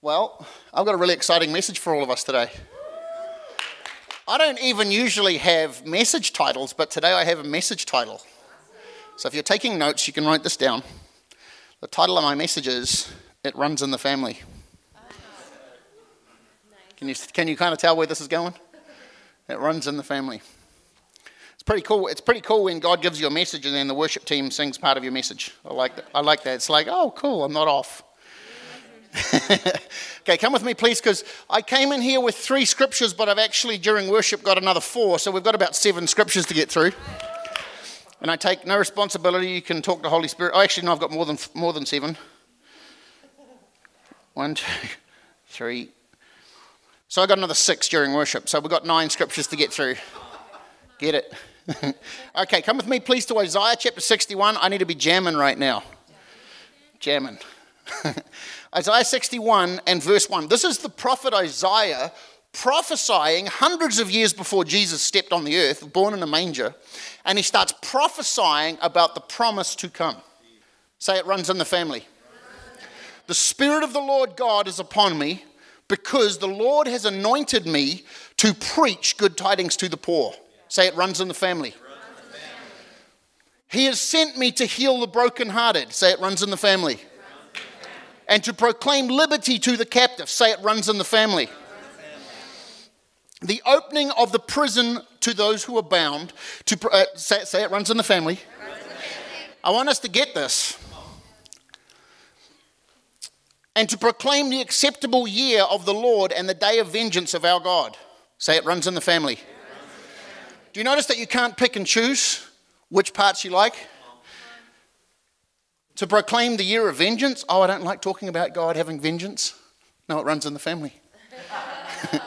Well, I've got a really exciting message for all of us today. I don't even usually have message titles, but today I have a message title. So if you're taking notes, you can write this down. The title of my message is It Runs in the Family. Can you, can you kind of tell where this is going? It runs in the family. It's pretty cool. It's pretty cool when God gives you a message and then the worship team sings part of your message. I like that. I like that. It's like, oh, cool, I'm not off. okay, come with me, please, because I came in here with three scriptures, but I've actually, during worship, got another four. So we've got about seven scriptures to get through. And I take no responsibility. You can talk to Holy Spirit. Oh, actually, no, I've got more than, more than seven. One, two, three. So I got another six during worship. So we've got nine scriptures to get through. Get it? okay, come with me, please, to Isaiah chapter 61. I need to be jamming right now. Jamming. Isaiah 61 and verse 1. This is the prophet Isaiah prophesying hundreds of years before Jesus stepped on the earth, born in a manger, and he starts prophesying about the promise to come. Say it runs in the family. The Spirit of the Lord God is upon me because the Lord has anointed me to preach good tidings to the poor. Say it runs in the family. He has sent me to heal the brokenhearted. Say it runs in the family and to proclaim liberty to the captive. Say it runs in the family. The opening of the prison to those who are bound. To uh, say, say, it runs in the family. I want us to get this. And to proclaim the acceptable year of the Lord and the day of vengeance of our God. Say it runs in the family. Do you notice that you can't pick and choose which parts you like? To proclaim the year of vengeance. Oh, I don't like talking about God having vengeance. No, it runs in the family.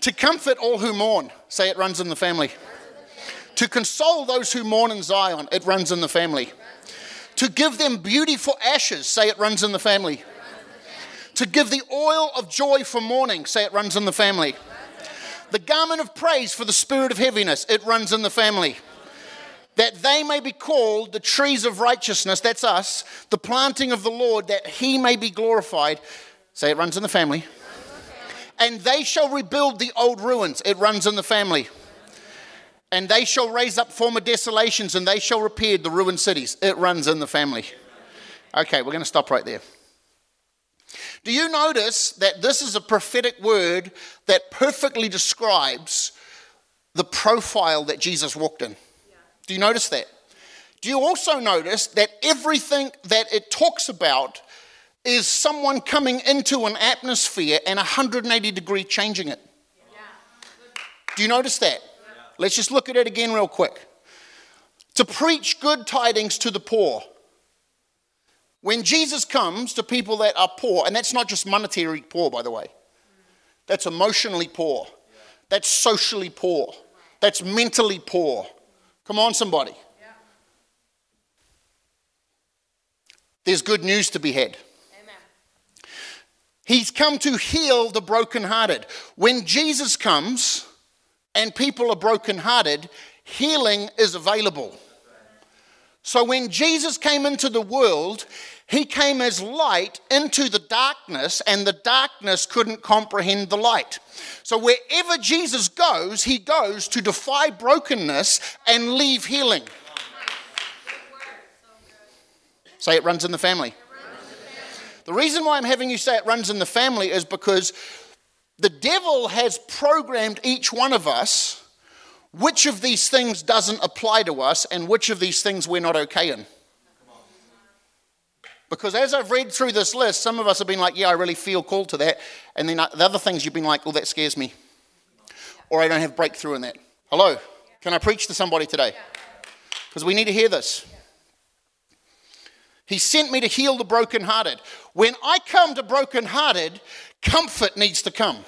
to comfort all who mourn. Say it runs in the family. To console those who mourn in Zion. It runs in the family. To give them beauty for ashes. Say it runs in the family. To give the oil of joy for mourning. Say it runs in the family. The garment of praise for the spirit of heaviness. It runs in the family that they may be called the trees of righteousness, that's us, the planting of the Lord, that he may be glorified. Say it runs in the family. And they shall rebuild the old ruins. It runs in the family. And they shall raise up former desolations, and they shall repair the ruined cities. It runs in the family. Okay, we're going to stop right there. Do you notice that this is a prophetic word that perfectly describes the profile that Jesus walked in? Do you notice that? Do you also notice that everything that it talks about is someone coming into an atmosphere and 180 degree changing it? Do you notice that? Let's just look at it again, real quick. To preach good tidings to the poor. When Jesus comes to people that are poor, and that's not just monetary poor, by the way, that's emotionally poor, that's socially poor, that's mentally poor Come on, somebody. Yeah. There's good news to be had. Amen. He's come to heal the brokenhearted. When Jesus comes and people are brokenhearted, healing is available. So when Jesus came into the world, he came as light into the darkness, and the darkness couldn't comprehend the light. So, wherever Jesus goes, he goes to defy brokenness and leave healing. Say it runs in the family. The reason why I'm having you say it runs in the family is because the devil has programmed each one of us which of these things doesn't apply to us and which of these things we're not okay in. Because as I've read through this list, some of us have been like, yeah, I really feel called to that. And then uh, the other things you've been like, well, that scares me. Or I don't have breakthrough in that. Hello? Can I preach to somebody today? Because we need to hear this. He sent me to heal the brokenhearted. When I come to brokenhearted, comfort needs to come.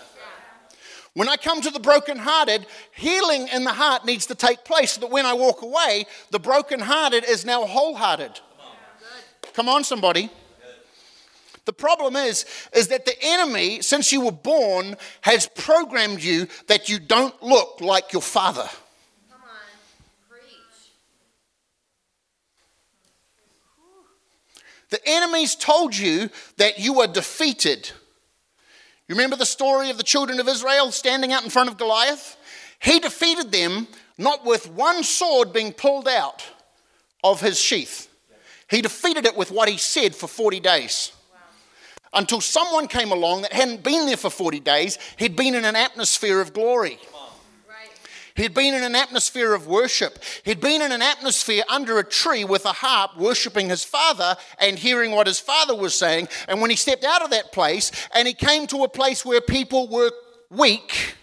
When I come to the brokenhearted, healing in the heart needs to take place so that when I walk away, the brokenhearted is now wholehearted. Come on, somebody. The problem is, is that the enemy, since you were born, has programmed you that you don't look like your father. Come on, preach. The enemy's told you that you are defeated. You remember the story of the children of Israel standing out in front of Goliath? He defeated them not with one sword being pulled out of his sheath. He defeated it with what he said for 40 days. Until someone came along that hadn't been there for 40 days, he'd been in an atmosphere of glory. He'd been in an atmosphere of worship. He'd been in an atmosphere under a tree with a harp, worshiping his father and hearing what his father was saying. And when he stepped out of that place and he came to a place where people were weak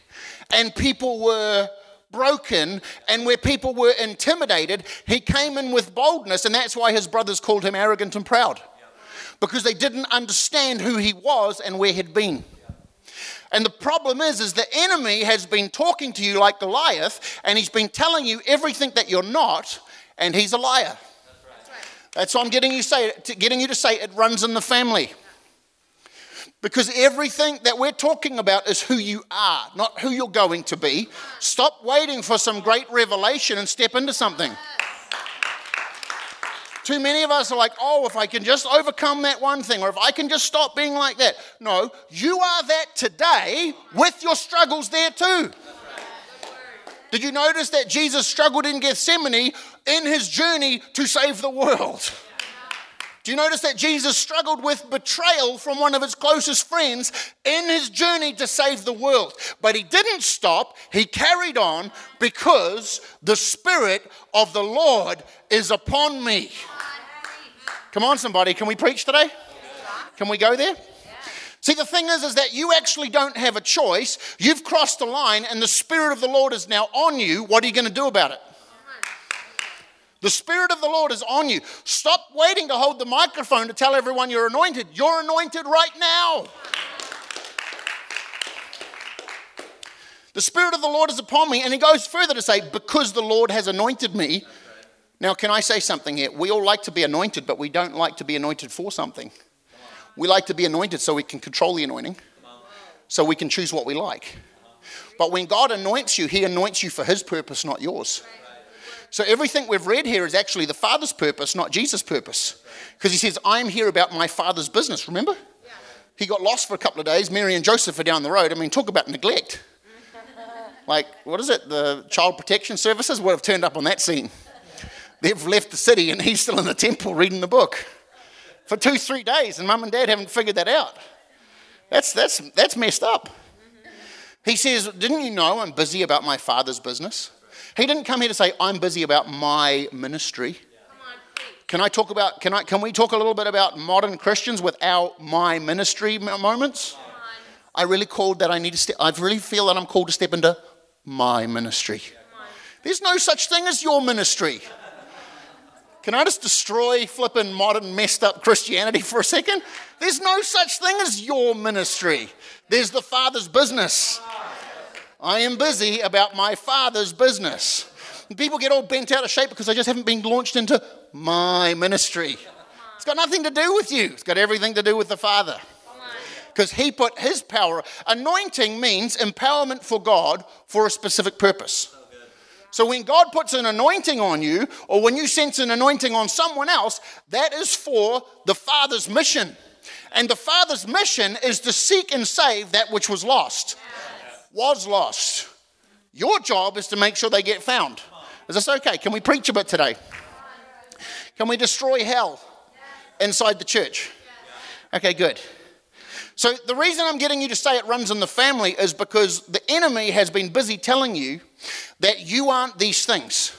and people were broken and where people were intimidated, he came in with boldness. And that's why his brothers called him arrogant and proud because they didn't understand who he was and where he'd been. And the problem is, is the enemy has been talking to you like Goliath, and he's been telling you everything that you're not, and he's a liar. That's why I'm getting you say getting you to say it runs in the family. Because everything that we're talking about is who you are, not who you're going to be. Stop waiting for some great revelation and step into something. Too many of us are like, oh, if I can just overcome that one thing, or if I can just stop being like that. No, you are that today with your struggles there too. Did you notice that Jesus struggled in Gethsemane in his journey to save the world? Do you notice that Jesus struggled with betrayal from one of his closest friends in his journey to save the world? But he didn't stop, he carried on because the Spirit of the Lord is upon me. Come on, somebody, can we preach today? Can we go there? See, the thing is, is that you actually don't have a choice. You've crossed the line, and the Spirit of the Lord is now on you. What are you going to do about it? The Spirit of the Lord is on you. Stop waiting to hold the microphone to tell everyone you're anointed. You're anointed right now. The Spirit of the Lord is upon me. And he goes further to say, because the Lord has anointed me, now, can I say something here? We all like to be anointed, but we don't like to be anointed for something. We like to be anointed so we can control the anointing, so we can choose what we like. But when God anoints you, He anoints you for His purpose, not yours. So everything we've read here is actually the Father's purpose, not Jesus' purpose. Because He says, I'm here about my Father's business, remember? He got lost for a couple of days. Mary and Joseph are down the road. I mean, talk about neglect. Like, what is it? The Child Protection Services would have turned up on that scene. They've left the city and he's still in the temple reading the book for two, three days, and mum and dad haven't figured that out. That's, that's, that's messed up. Mm-hmm. He says, Didn't you know I'm busy about my father's business? He didn't come here to say, I'm busy about my ministry. Can I talk about, can, I, can we talk a little bit about modern Christians with our my ministry moments? I really called that I need to step, I really feel that I'm called to step into my ministry. There's no such thing as your ministry. Can I just destroy flipping modern messed up Christianity for a second? There's no such thing as your ministry. There's the Father's business. I am busy about my Father's business. People get all bent out of shape because they just haven't been launched into my ministry. It's got nothing to do with you, it's got everything to do with the Father. Because He put His power. Anointing means empowerment for God for a specific purpose. So when God puts an anointing on you, or when you sense an anointing on someone else, that is for the Father's mission. And the Father's mission is to seek and save that which was lost. Was lost. Your job is to make sure they get found. Is this okay? Can we preach a bit today? Can we destroy hell inside the church? Okay, good. So, the reason I'm getting you to say it runs in the family is because the enemy has been busy telling you that you aren't these things.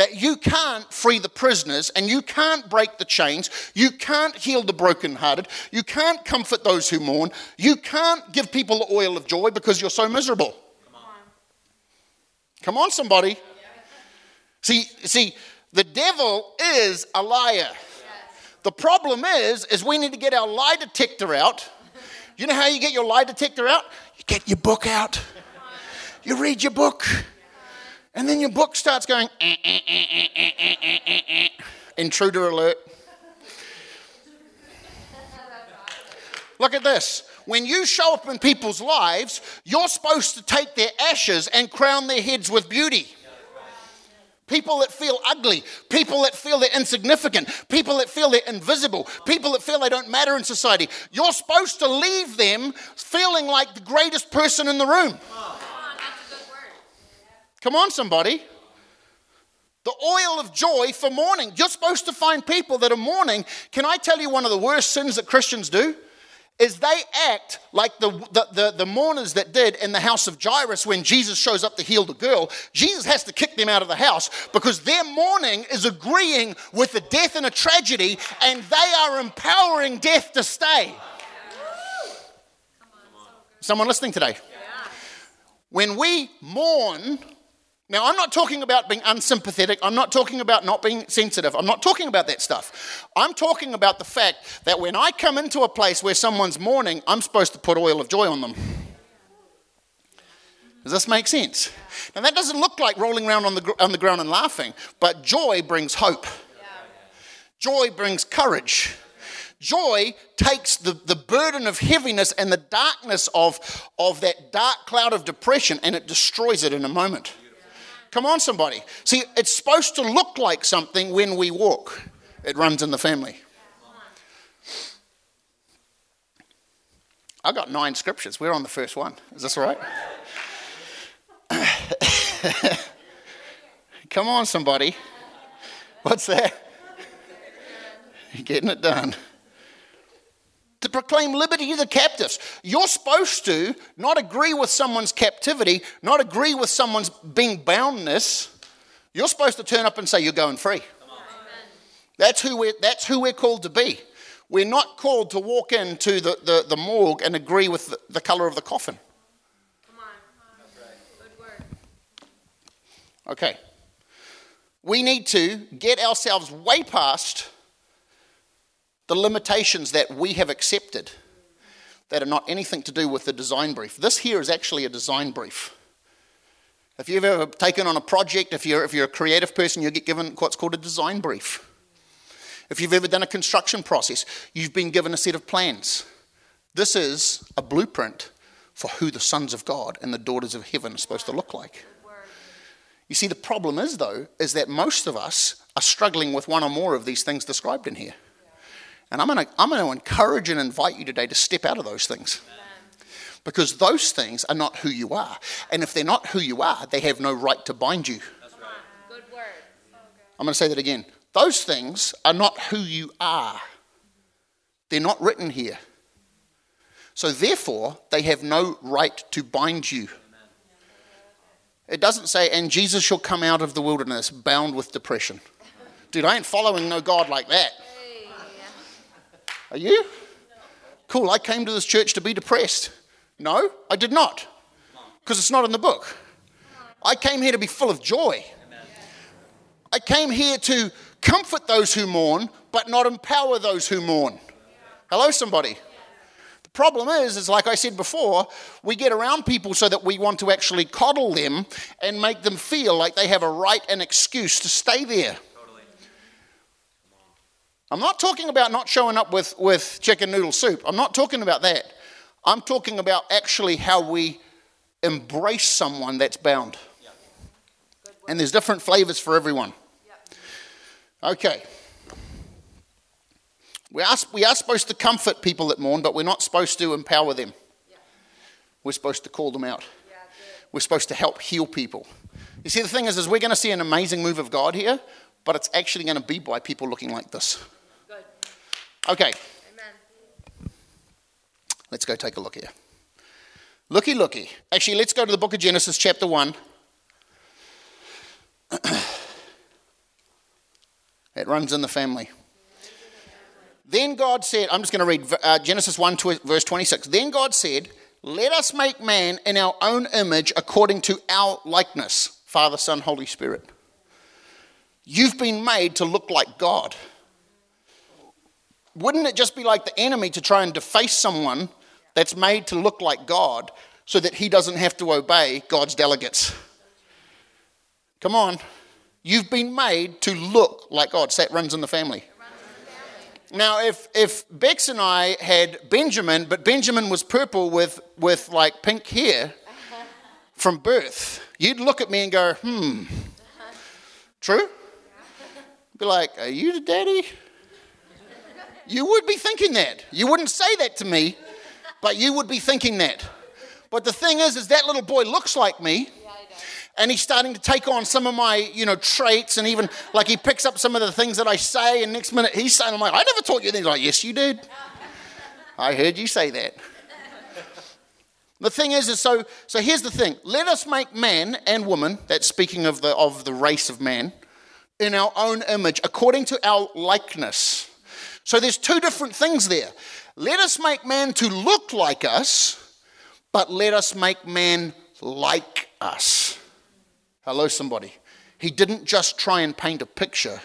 That you can't free the prisoners and you can't break the chains. You can't heal the brokenhearted. You can't comfort those who mourn. You can't give people the oil of joy because you're so miserable. Come on, Come on somebody. See, see, the devil is a liar. The problem is, is we need to get our lie detector out. You know how you get your lie detector out? You get your book out. You read your book. And then your book starts going, eh, eh, eh, intruder alert. Look at this. When you show up in people's lives, you're supposed to take their ashes and crown their heads with beauty. people that feel ugly, people that feel they're insignificant, people that feel they're invisible, people that feel they don't matter in society. You're supposed to leave them feeling like the greatest person in the room. Come on, somebody. The oil of joy for mourning. You're supposed to find people that are mourning. Can I tell you one of the worst sins that Christians do? is they act like the, the, the, the, mourners that did in the house of Jairus when Jesus shows up to heal the girl. Jesus has to kick them out of the house because their mourning is agreeing with the death and a tragedy, and they are empowering death to stay. Someone listening today? When we mourn, now, I'm not talking about being unsympathetic. I'm not talking about not being sensitive. I'm not talking about that stuff. I'm talking about the fact that when I come into a place where someone's mourning, I'm supposed to put oil of joy on them. Does this make sense? Now, that doesn't look like rolling around on the, on the ground and laughing, but joy brings hope. Joy brings courage. Joy takes the, the burden of heaviness and the darkness of, of that dark cloud of depression and it destroys it in a moment. Come on, somebody. See, it's supposed to look like something when we walk, it runs in the family. I got nine scriptures. We're on the first one. Is this all right? Come on, somebody. What's that? Getting it done to proclaim liberty to the captives. You're supposed to not agree with someone's captivity, not agree with someone's being boundness. You're supposed to turn up and say, You're going free. That's who, we're, that's who we're called to be. We're not called to walk into the, the, the morgue and agree with the, the color of the coffin. Come on. Okay. We need to get ourselves way past the limitations that we have accepted that are not anything to do with the design brief. This here is actually a design brief. If you've ever taken on a project, if you're, if you're a creative person, you get given what's called a design brief. If you've ever done a construction process, you've been given a set of plans. This is a blueprint for who the sons of God and the daughters of heaven are supposed to look like. You see, the problem is, though, is that most of us are struggling with one or more of these things described in here. And I'm going to I'm going to encourage and invite you today to step out of those things. Because those things are not who you are. And if they're not who you are, they have no right to bind you. Good word. I'm going to say that again. Those things are not who you are. They're not written here. So therefore, they have no right to bind you. It doesn't say, and Jesus shall come out of the wilderness bound with depression. Dude, I ain't following no God like that. Are you? Cool, I came to this church to be depressed. No, I did not. Because it's not in the book. I came here to be full of joy. I came here to comfort those who mourn, but not empower those who mourn. Hello, somebody. The problem is, is like I said before, we get around people so that we want to actually coddle them and make them feel like they have a right and excuse to stay there. I'm not talking about not showing up with, with chicken noodle soup. I'm not talking about that. I'm talking about actually how we embrace someone that's bound. And there's different flavors for everyone. Okay. We are, we are supposed to comfort people that mourn, but we're not supposed to empower them. We're supposed to call them out. We're supposed to help heal people. You see, the thing is, is we're going to see an amazing move of God here, but it's actually going to be by people looking like this. Okay. Amen. Let's go take a look here. Looky, looky. Actually, let's go to the book of Genesis, chapter 1. it runs in the family. Then God said, I'm just going to read uh, Genesis 1, verse 26. Then God said, Let us make man in our own image according to our likeness Father, Son, Holy Spirit. You've been made to look like God wouldn't it just be like the enemy to try and deface someone that's made to look like God so that he doesn't have to obey God's delegates? Come on. You've been made to look like God. So that runs in the family. Now, if, if Bex and I had Benjamin, but Benjamin was purple with, with like pink hair from birth, you'd look at me and go, hmm, True? Be like, Are you the daddy? You would be thinking that. You wouldn't say that to me, but you would be thinking that. But the thing is, is that little boy looks like me. And he's starting to take on some of my, you know, traits, and even like he picks up some of the things that I say, and next minute he's saying, I'm like, I never taught you things. Like, yes, you did. I heard you say that. The thing is, is so, so here's the thing. Let us make man and woman, that's speaking of the, of the race of man, in our own image, according to our likeness. So there's two different things there. Let us make man to look like us, but let us make man like us. Hello, somebody. He didn't just try and paint a picture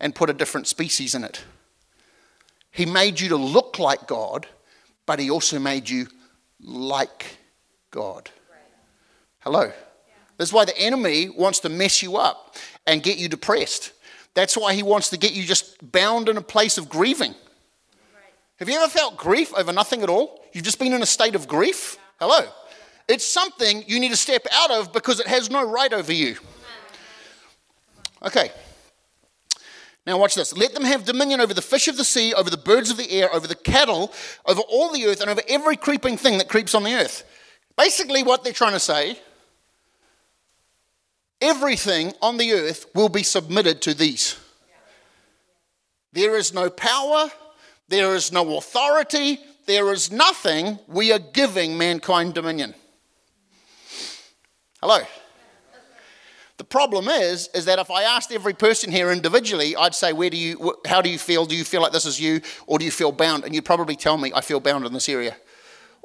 and put a different species in it. He made you to look like God, but He also made you like God. Hello. That's why the enemy wants to mess you up and get you depressed. That's why he wants to get you just bound in a place of grieving. Have you ever felt grief over nothing at all? You've just been in a state of grief? Hello. It's something you need to step out of because it has no right over you. Okay. Now, watch this. Let them have dominion over the fish of the sea, over the birds of the air, over the cattle, over all the earth, and over every creeping thing that creeps on the earth. Basically, what they're trying to say everything on the earth will be submitted to these. There is no power, there is no authority, there is nothing. We are giving mankind dominion. Hello. The problem is, is that if I asked every person here individually, I'd say, "Where do you? How do you feel? Do you feel like this is you, or do you feel bound?" And you'd probably tell me, "I feel bound in this area."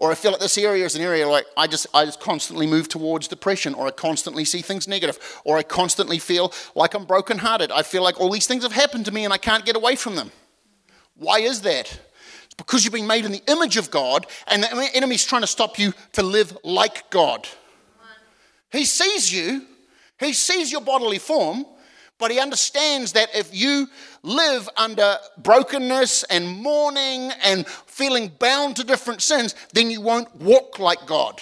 Or I feel like this area is an area like I just I just constantly move towards depression, or I constantly see things negative, or I constantly feel like I'm brokenhearted. I feel like all these things have happened to me and I can't get away from them. Why is that? It's because you've been made in the image of God, and the enemy's trying to stop you to live like God. He sees you he sees your bodily form, but he understands that if you live under brokenness and mourning and feeling bound to different sins, then you won't walk like God.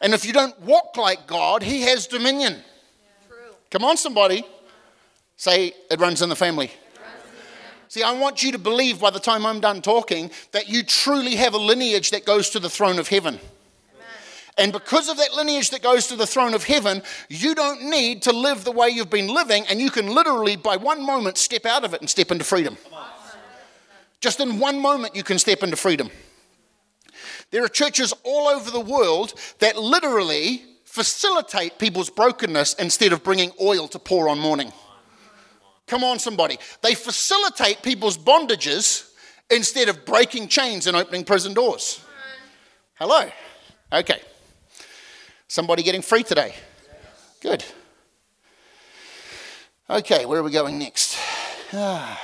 And if you don't walk like God, he has dominion. Come on, somebody. Say, it runs in the family. See, I want you to believe by the time I'm done talking that you truly have a lineage that goes to the throne of heaven. And because of that lineage that goes to the throne of heaven, you don't need to live the way you've been living, and you can literally, by one moment, step out of it and step into freedom. Just in one moment, you can step into freedom. There are churches all over the world that literally facilitate people's brokenness instead of bringing oil to pour on mourning. Come on, somebody. They facilitate people's bondages instead of breaking chains and opening prison doors. Hello. Okay. Somebody getting free today? Good. Okay, where are we going next? Ah.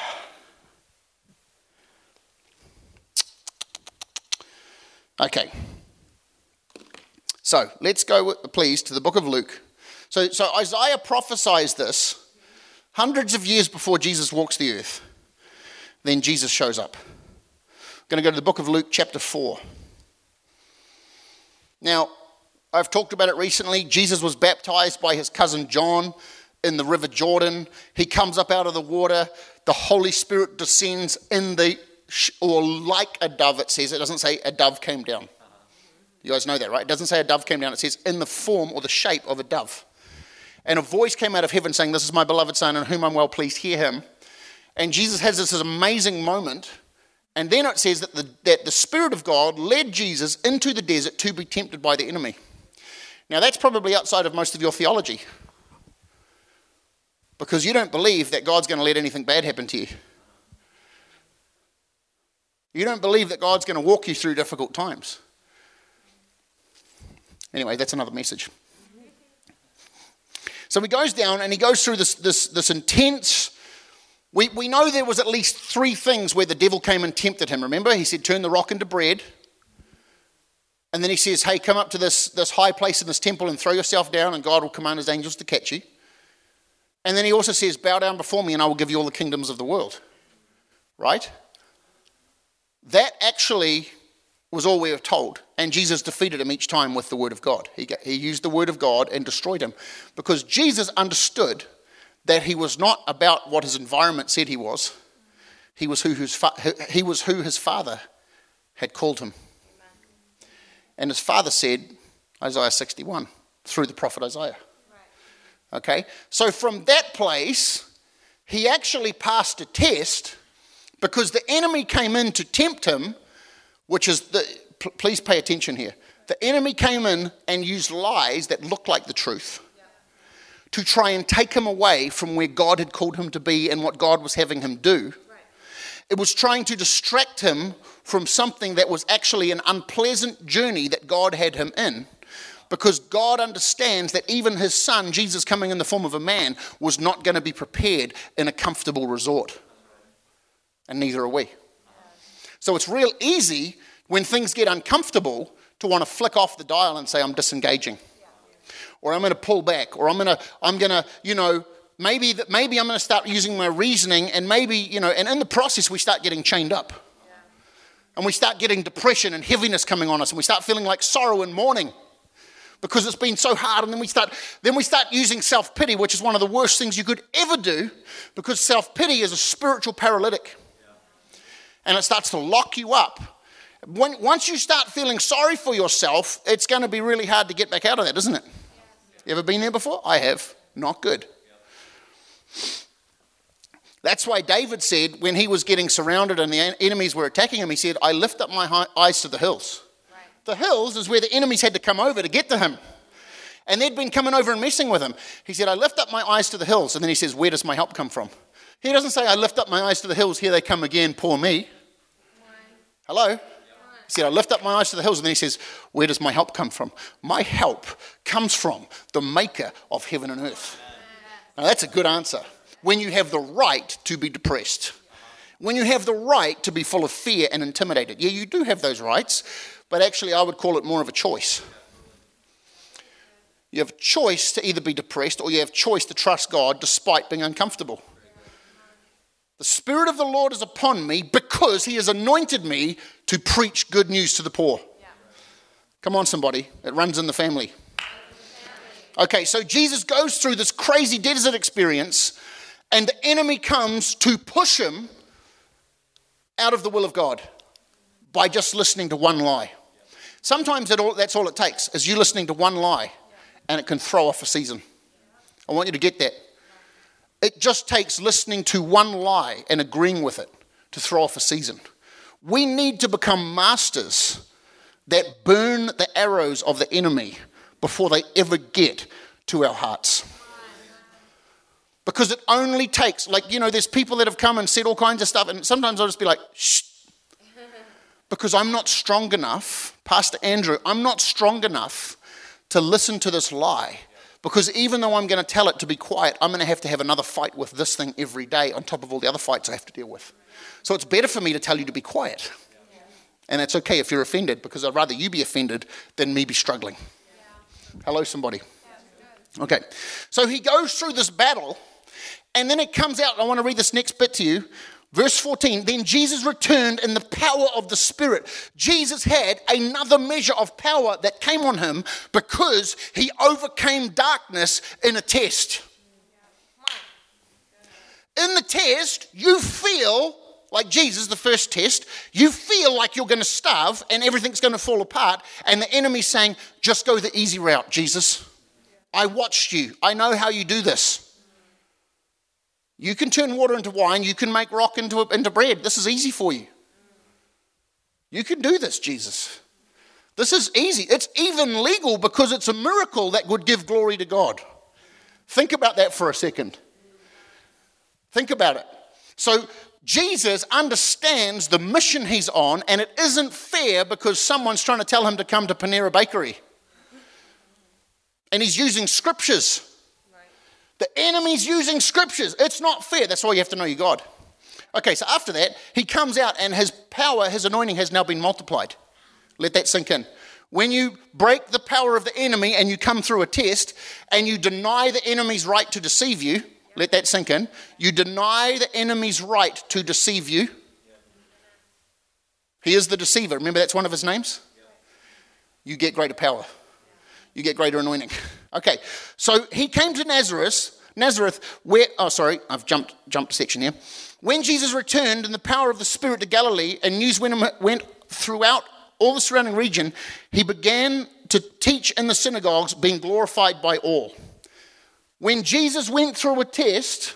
Okay. So let's go, please, to the book of Luke. So, so Isaiah prophesies this hundreds of years before Jesus walks the earth. Then Jesus shows up. I'm going to go to the book of Luke, chapter 4. Now, I've talked about it recently. Jesus was baptized by his cousin John in the River Jordan. He comes up out of the water. The Holy Spirit descends in the, or like a dove, it says. It doesn't say a dove came down. You guys know that, right? It doesn't say a dove came down. It says in the form or the shape of a dove. And a voice came out of heaven saying, This is my beloved Son, in whom I'm well pleased. Hear him. And Jesus has this amazing moment. And then it says that the, that the Spirit of God led Jesus into the desert to be tempted by the enemy. Now, that's probably outside of most of your theology because you don't believe that God's going to let anything bad happen to you. You don't believe that God's going to walk you through difficult times. Anyway, that's another message. So he goes down and he goes through this, this, this intense. We, we know there was at least three things where the devil came and tempted him. Remember, he said, Turn the rock into bread. And then he says, Hey, come up to this, this high place in this temple and throw yourself down, and God will command his angels to catch you. And then he also says, Bow down before me, and I will give you all the kingdoms of the world. Right? That actually was all we were told. And Jesus defeated him each time with the word of God. He, he used the word of God and destroyed him because Jesus understood that he was not about what his environment said he was. He was who his, fa- he was who his father had called him. And his father said, Isaiah 61, through the prophet Isaiah. Okay? So from that place, he actually passed a test because the enemy came in to tempt him, which is the, please pay attention here. The enemy came in and used lies that looked like the truth to try and take him away from where God had called him to be and what God was having him do. It was trying to distract him from something that was actually an unpleasant journey that God had him in. Because God understands that even his son, Jesus coming in the form of a man, was not going to be prepared in a comfortable resort. And neither are we. So it's real easy when things get uncomfortable to want to flick off the dial and say, I'm disengaging. Or I'm going to pull back. Or I'm going to, I'm going to, you know, maybe, maybe I'm going to start using my reasoning. And maybe, you know, and in the process, we start getting chained up. And we start getting depression and heaviness coming on us. And we start feeling like sorrow and mourning because it's been so hard. And then we start then we start using self-pity which is one of the worst things you could ever do because self-pity is a spiritual paralytic. And it starts to lock you up. When, once you start feeling sorry for yourself it's going to be really hard to get back out of that isn't it? You ever been there before? I have. Not good that's why David said, when he was getting surrounded and the enemies were attacking him, he said, I lift up my eyes to the hills. Right. The hills is where the enemies had to come over to get to him. And they'd been coming over and messing with him. He said, I lift up my eyes to the hills. And then he says, Where does my help come from? He doesn't say, I lift up my eyes to the hills, here they come again, poor me. Hello? He said, I lift up my eyes to the hills. And then he says, Where does my help come from? My help comes from the maker of heaven and earth. Now, that's a good answer when you have the right to be depressed, when you have the right to be full of fear and intimidated. Yeah, you do have those rights, but actually, I would call it more of a choice. You have a choice to either be depressed or you have choice to trust God despite being uncomfortable. The Spirit of the Lord is upon me because He has anointed me to preach good news to the poor. Come on, somebody. It runs in the family. Okay, so Jesus goes through this crazy desert experience and the enemy comes to push him out of the will of God by just listening to one lie. Sometimes that's all it takes, is you listening to one lie, and it can throw off a season. I want you to get that. It just takes listening to one lie and agreeing with it to throw off a season. We need to become masters that burn the arrows of the enemy before they ever get to our hearts. Because it only takes, like, you know, there's people that have come and said all kinds of stuff, and sometimes I'll just be like, shh. Because I'm not strong enough, Pastor Andrew, I'm not strong enough to listen to this lie. Because even though I'm going to tell it to be quiet, I'm going to have to have another fight with this thing every day on top of all the other fights I have to deal with. So it's better for me to tell you to be quiet. And it's okay if you're offended because I'd rather you be offended than me be struggling. Hello, somebody. Okay. So he goes through this battle and then it comes out, I want to read this next bit to you. Verse 14, then Jesus returned in the power of the Spirit. Jesus had another measure of power that came on him because he overcame darkness in a test. In the test, you feel like Jesus, the first test, you feel like you're going to starve and everything's going to fall apart, and the enemy's saying, just go the easy route, Jesus. I watched you, I know how you do this. You can turn water into wine. You can make rock into, into bread. This is easy for you. You can do this, Jesus. This is easy. It's even legal because it's a miracle that would give glory to God. Think about that for a second. Think about it. So, Jesus understands the mission he's on, and it isn't fair because someone's trying to tell him to come to Panera Bakery. And he's using scriptures. The enemy's using scriptures. It's not fair. That's why you have to know your God. Okay, so after that, he comes out and his power, his anointing has now been multiplied. Let that sink in. When you break the power of the enemy and you come through a test and you deny the enemy's right to deceive you, let that sink in. You deny the enemy's right to deceive you. He is the deceiver. Remember, that's one of his names? You get greater power, you get greater anointing. Okay, so he came to Nazareth, Nazareth, where, oh, sorry, I've jumped, jumped section here. When Jesus returned in the power of the Spirit to Galilee and news went, went throughout all the surrounding region, he began to teach in the synagogues, being glorified by all. When Jesus went through a test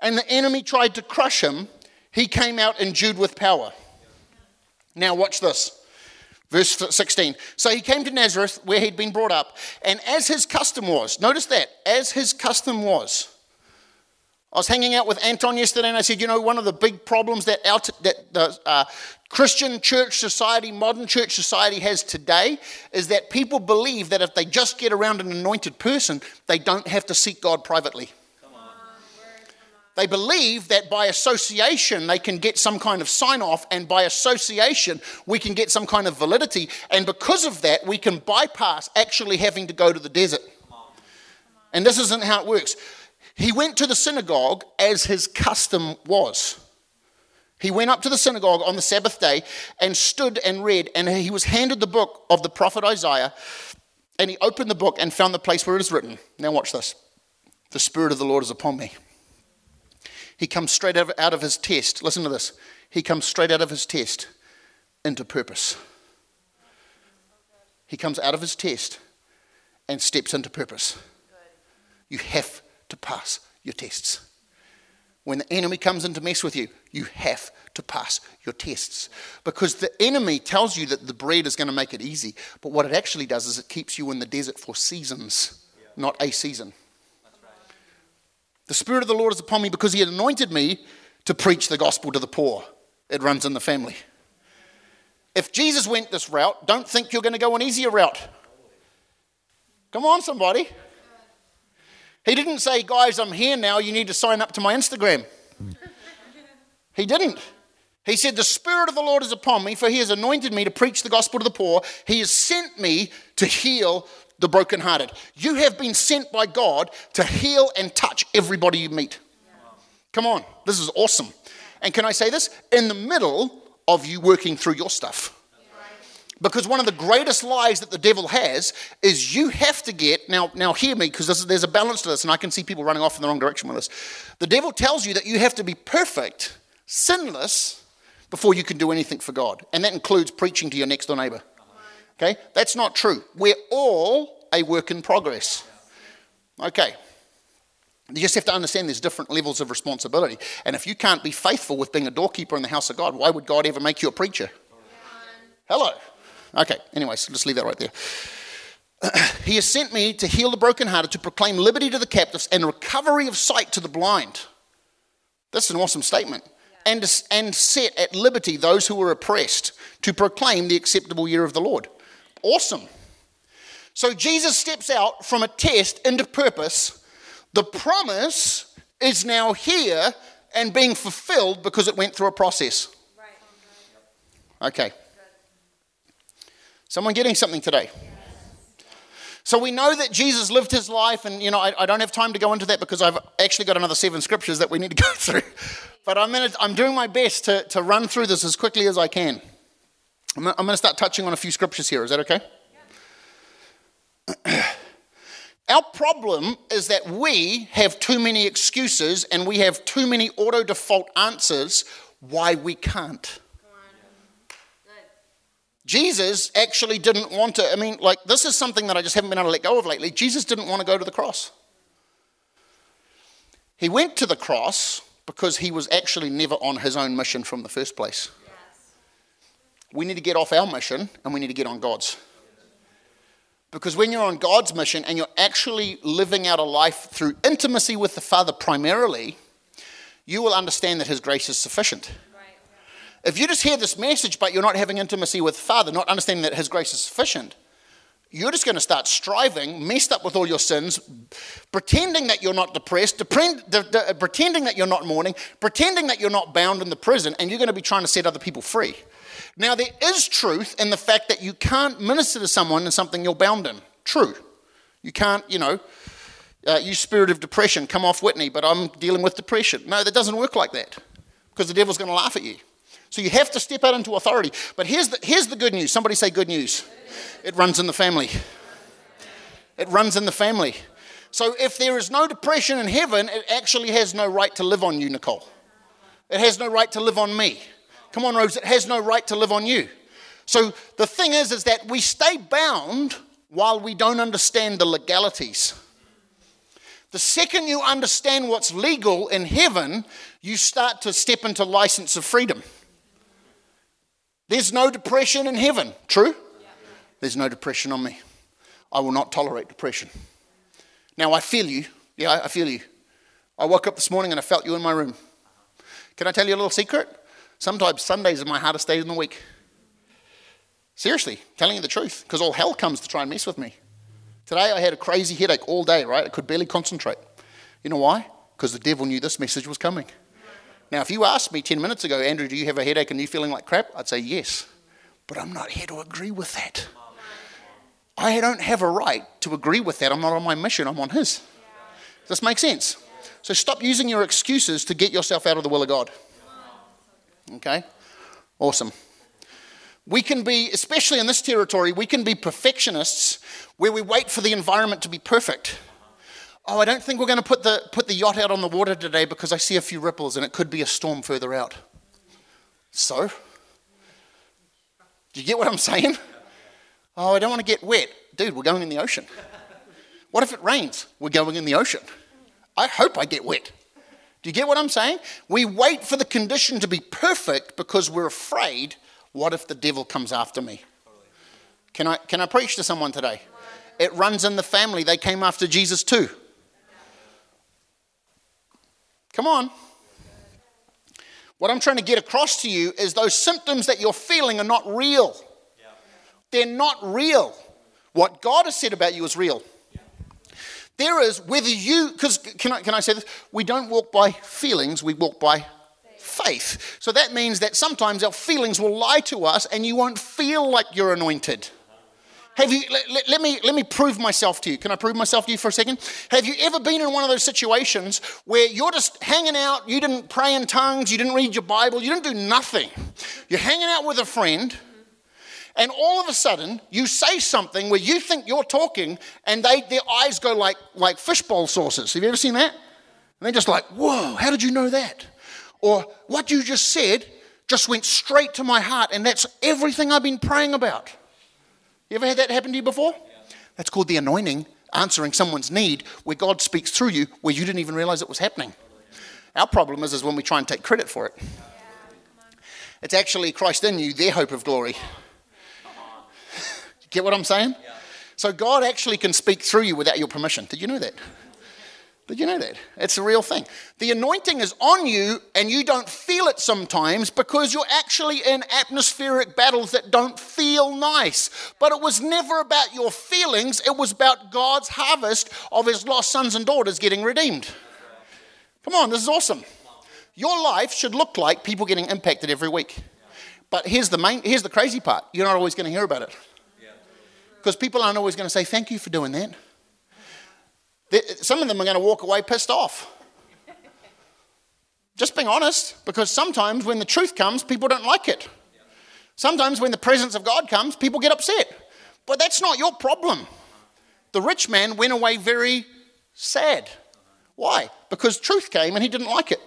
and the enemy tried to crush him, he came out endued with power. Now, watch this. Verse 16. So he came to Nazareth, where he'd been brought up, and as his custom was, notice that, as his custom was, I was hanging out with Anton yesterday and I said, you know, one of the big problems that, our, that the uh, Christian church society, modern church society has today is that people believe that if they just get around an anointed person, they don't have to seek God privately. They believe that by association they can get some kind of sign off, and by association we can get some kind of validity. And because of that, we can bypass actually having to go to the desert. And this isn't how it works. He went to the synagogue as his custom was. He went up to the synagogue on the Sabbath day and stood and read, and he was handed the book of the prophet Isaiah. And he opened the book and found the place where it is written. Now, watch this. The Spirit of the Lord is upon me. He comes straight out of his test. Listen to this. He comes straight out of his test into purpose. He comes out of his test and steps into purpose. You have to pass your tests. When the enemy comes in to mess with you, you have to pass your tests. Because the enemy tells you that the bread is going to make it easy, but what it actually does is it keeps you in the desert for seasons, not a season. The Spirit of the Lord is upon me because He had anointed me to preach the gospel to the poor. It runs in the family. If Jesus went this route, don't think you're going to go an easier route. Come on, somebody. He didn't say, guys, I'm here now, you need to sign up to my Instagram. he didn't. He said, The Spirit of the Lord is upon me, for he has anointed me to preach the gospel to the poor. He has sent me to heal the brokenhearted. You have been sent by God to heal and touch everybody you meet. Come on, this is awesome. And can I say this? In the middle of you working through your stuff. Because one of the greatest lies that the devil has is you have to get, now, now hear me, because there's a balance to this, and I can see people running off in the wrong direction with this. The devil tells you that you have to be perfect, sinless, before you can do anything for God. And that includes preaching to your next door neighbor. Okay? That's not true. We're all a work in progress. Okay. You just have to understand there's different levels of responsibility. And if you can't be faithful with being a doorkeeper in the house of God, why would God ever make you a preacher? Hello. Okay, anyway, so just leave that right there. he has sent me to heal the brokenhearted, to proclaim liberty to the captives and recovery of sight to the blind. That's an awesome statement. And, and set at liberty those who were oppressed, to proclaim the acceptable year of the Lord. Awesome. So Jesus steps out from a test into purpose. The promise is now here and being fulfilled because it went through a process. Okay. Someone getting something today? So we know that Jesus lived his life, and you know, I, I, don't have time to go into that because I've actually got another seven scriptures that we need to go through. But I'm, gonna, I'm doing my best to, to run through this as quickly as I can. I'm, going to start touching on a few scriptures here. Is that okay? Yeah. Our problem is that we have too many excuses and we have too many auto default answers why we can't. Jesus actually didn't want to, I mean, like, this is something that I just haven't been able to let go of lately. Jesus didn't want to go to the cross. He went to the cross because he was actually never on his own mission from the first place. We need to get off our mission and we need to get on God's. Because when you're on God's mission and you're actually living out a life through intimacy with the Father primarily, you will understand that His grace is sufficient. If you just hear this message, but you're not having intimacy with Father, not understanding that His grace is sufficient, you're just going to start striving, messed up with all your sins, pretending that you're not depressed, pretending that you're not mourning, pretending that you're not bound in the prison, and you're going to be trying to set other people free. Now, there is truth in the fact that you can't minister to someone in something you're bound in. True. You can't, you know, uh, you spirit of depression, come off Whitney, but I'm dealing with depression. No, that doesn't work like that because the devil's going to laugh at you. So you have to step out into authority. But here's the, here's the good news. Somebody say good news. It runs in the family. It runs in the family. So if there is no depression in heaven, it actually has no right to live on you, Nicole. It has no right to live on me. Come on, Rose, it has no right to live on you. So the thing is, is that we stay bound while we don't understand the legalities. The second you understand what's legal in heaven, you start to step into license of freedom. There's no depression in heaven, true? There's no depression on me. I will not tolerate depression. Now, I feel you. Yeah, I feel you. I woke up this morning and I felt you in my room. Can I tell you a little secret? Sometimes Sundays are my hardest days in the week. Seriously, telling you the truth, because all hell comes to try and mess with me. Today I had a crazy headache all day, right? I could barely concentrate. You know why? Because the devil knew this message was coming. Now, if you asked me 10 minutes ago, Andrew, do you have a headache and you feeling like crap? I'd say yes. But I'm not here to agree with that. I don't have a right to agree with that. I'm not on my mission, I'm on His. Does this make sense? So stop using your excuses to get yourself out of the will of God. Okay? Awesome. We can be, especially in this territory, we can be perfectionists where we wait for the environment to be perfect. Oh, I don't think we're going to put the, put the yacht out on the water today because I see a few ripples and it could be a storm further out. So? Do you get what I'm saying? Oh, I don't want to get wet. Dude, we're going in the ocean. What if it rains? We're going in the ocean. I hope I get wet. Do you get what I'm saying? We wait for the condition to be perfect because we're afraid what if the devil comes after me? Can I, can I preach to someone today? It runs in the family. They came after Jesus too. Come on. What I'm trying to get across to you is those symptoms that you're feeling are not real. They're not real. What God has said about you is real. There is, whether you, because can I, can I say this? We don't walk by feelings, we walk by faith. So that means that sometimes our feelings will lie to us and you won't feel like you're anointed. Have you, let, let, me, let me prove myself to you. Can I prove myself to you for a second? Have you ever been in one of those situations where you're just hanging out, you didn't pray in tongues, you didn't read your Bible, you didn't do nothing? You're hanging out with a friend, and all of a sudden you say something where you think you're talking, and they, their eyes go like, like fishbowl saucers. Have you ever seen that? And they're just like, whoa, how did you know that? Or what you just said just went straight to my heart, and that's everything I've been praying about. You ever had that happen to you before? Yeah. That's called the anointing, answering someone's need where God speaks through you where you didn't even realize it was happening. Our problem is, is when we try and take credit for it. It's actually Christ in you, their hope of glory. Get what I'm saying? So God actually can speak through you without your permission. Did you know that? Did you know that? It's a real thing. The anointing is on you, and you don't feel it sometimes because you're actually in atmospheric battles that don't feel nice. But it was never about your feelings, it was about God's harvest of his lost sons and daughters getting redeemed. Come on, this is awesome. Your life should look like people getting impacted every week. But here's the main here's the crazy part. You're not always going to hear about it. Because people aren't always going to say, Thank you for doing that. Some of them are going to walk away pissed off. Just being honest, because sometimes when the truth comes, people don't like it. Sometimes when the presence of God comes, people get upset. But that's not your problem. The rich man went away very sad. Why? Because truth came and he didn't like it.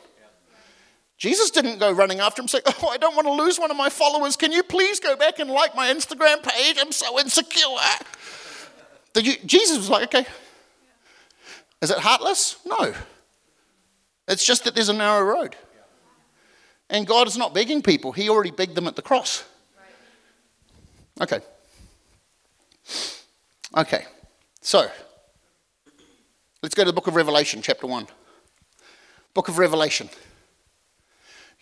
Jesus didn't go running after him saying, Oh, I don't want to lose one of my followers. Can you please go back and like my Instagram page? I'm so insecure. Jesus was like, Okay, is it heartless? No. It's just that there's a narrow road. And God is not begging people, He already begged them at the cross. Okay. Okay. So, let's go to the book of Revelation, chapter 1. Book of Revelation.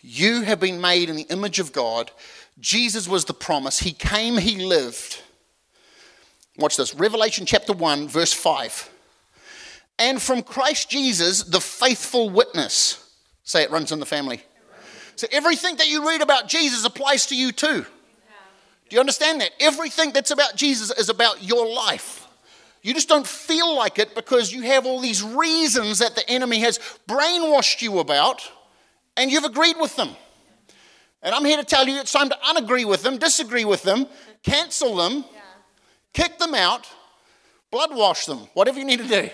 You have been made in the image of God. Jesus was the promise. He came, He lived. Watch this Revelation chapter 1, verse 5 and from Christ Jesus, the faithful witness. Say it runs in the family. So everything that you read about Jesus applies to you too. Do you understand that? Everything that's about Jesus is about your life. You just don't feel like it because you have all these reasons that the enemy has brainwashed you about and you've agreed with them. And I'm here to tell you it's time to unagree with them, disagree with them, cancel them, kick them out, blood wash them, whatever you need to do.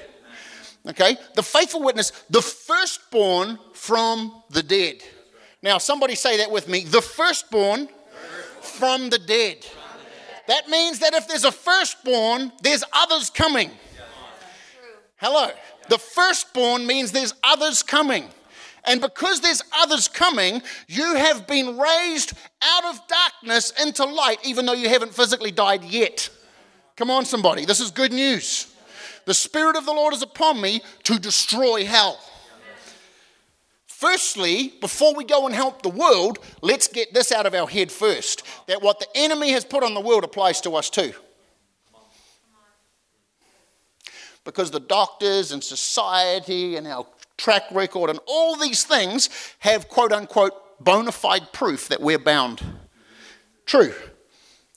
Okay? The faithful witness, the firstborn from the dead. Now, somebody say that with me. The firstborn from the dead. That means that if there's a firstborn, there's others coming. Hello. The firstborn means there's others coming. And because there's others coming, you have been raised out of darkness into light, even though you haven't physically died yet. Come on, somebody. This is good news. The Spirit of the Lord is upon me to destroy hell. Firstly, before we go and help the world, let's get this out of our head first that what the enemy has put on the world applies to us too. Because the doctors and society and our track record and all these things have quote unquote bona fide proof that we're bound. True.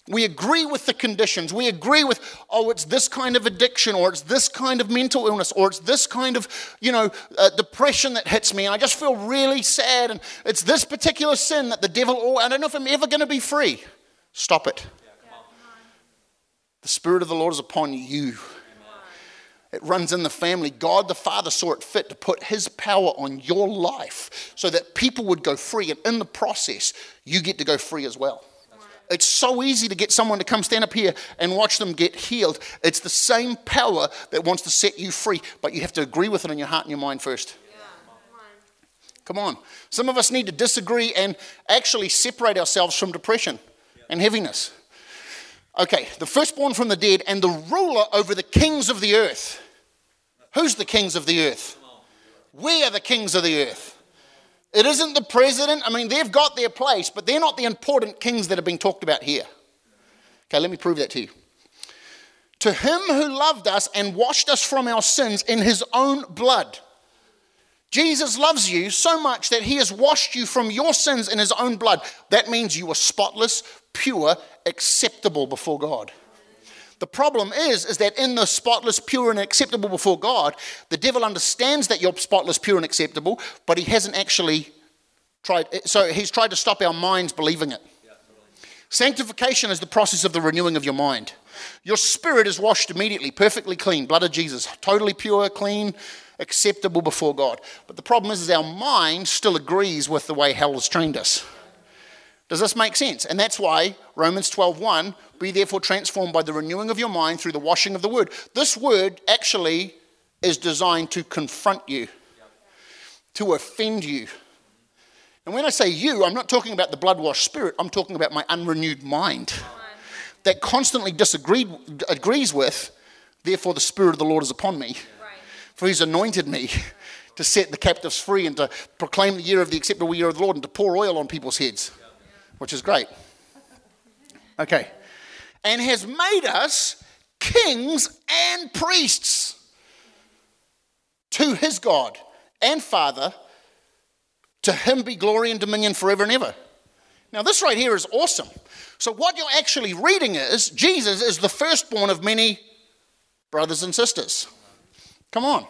We agree with the conditions. We agree with, oh, it's this kind of addiction, or it's this kind of mental illness, or it's this kind of, you know, uh, depression that hits me, and I just feel really sad, and it's this particular sin that the devil, oh, I don't know if I'm ever going to be free. Stop it. The Spirit of the Lord is upon you. It runs in the family. God the Father saw it fit to put His power on your life so that people would go free, and in the process, you get to go free as well. It's so easy to get someone to come stand up here and watch them get healed. It's the same power that wants to set you free, but you have to agree with it in your heart and your mind first. Come on. Some of us need to disagree and actually separate ourselves from depression and heaviness. Okay, the firstborn from the dead and the ruler over the kings of the earth. Who's the kings of the earth? We are the kings of the earth. It isn't the president. I mean, they've got their place, but they're not the important kings that are being talked about here. Okay, let me prove that to you. To him who loved us and washed us from our sins in his own blood. Jesus loves you so much that he has washed you from your sins in his own blood. That means you are spotless, pure, acceptable before God. The problem is, is that in the spotless, pure, and acceptable before God, the devil understands that you're spotless, pure, and acceptable, but he hasn't actually tried. Eh, so he's tried to stop our minds believing it. Sanctification is the process of the renewing of your mind. Your spirit is washed immediately, perfectly clean, blood of Jesus, totally pure, clean, acceptable before God. But the problem is, is our mind still agrees with the way hell has trained us. Does this make sense? And that's why Romans 12:1, be therefore transformed by the renewing of your mind through the washing of the word. This word actually is designed to confront you, to offend you. And when I say you, I'm not talking about the blood washed spirit, I'm talking about my unrenewed mind that constantly disagreed, agrees with, therefore the Spirit of the Lord is upon me. For he's anointed me to set the captives free and to proclaim the year of the acceptable year of the Lord and to pour oil on people's heads which is great. Okay. And has made us kings and priests to his God and Father. To him be glory and dominion forever and ever. Now, this right here is awesome. So, what you're actually reading is Jesus is the firstborn of many brothers and sisters. Come on.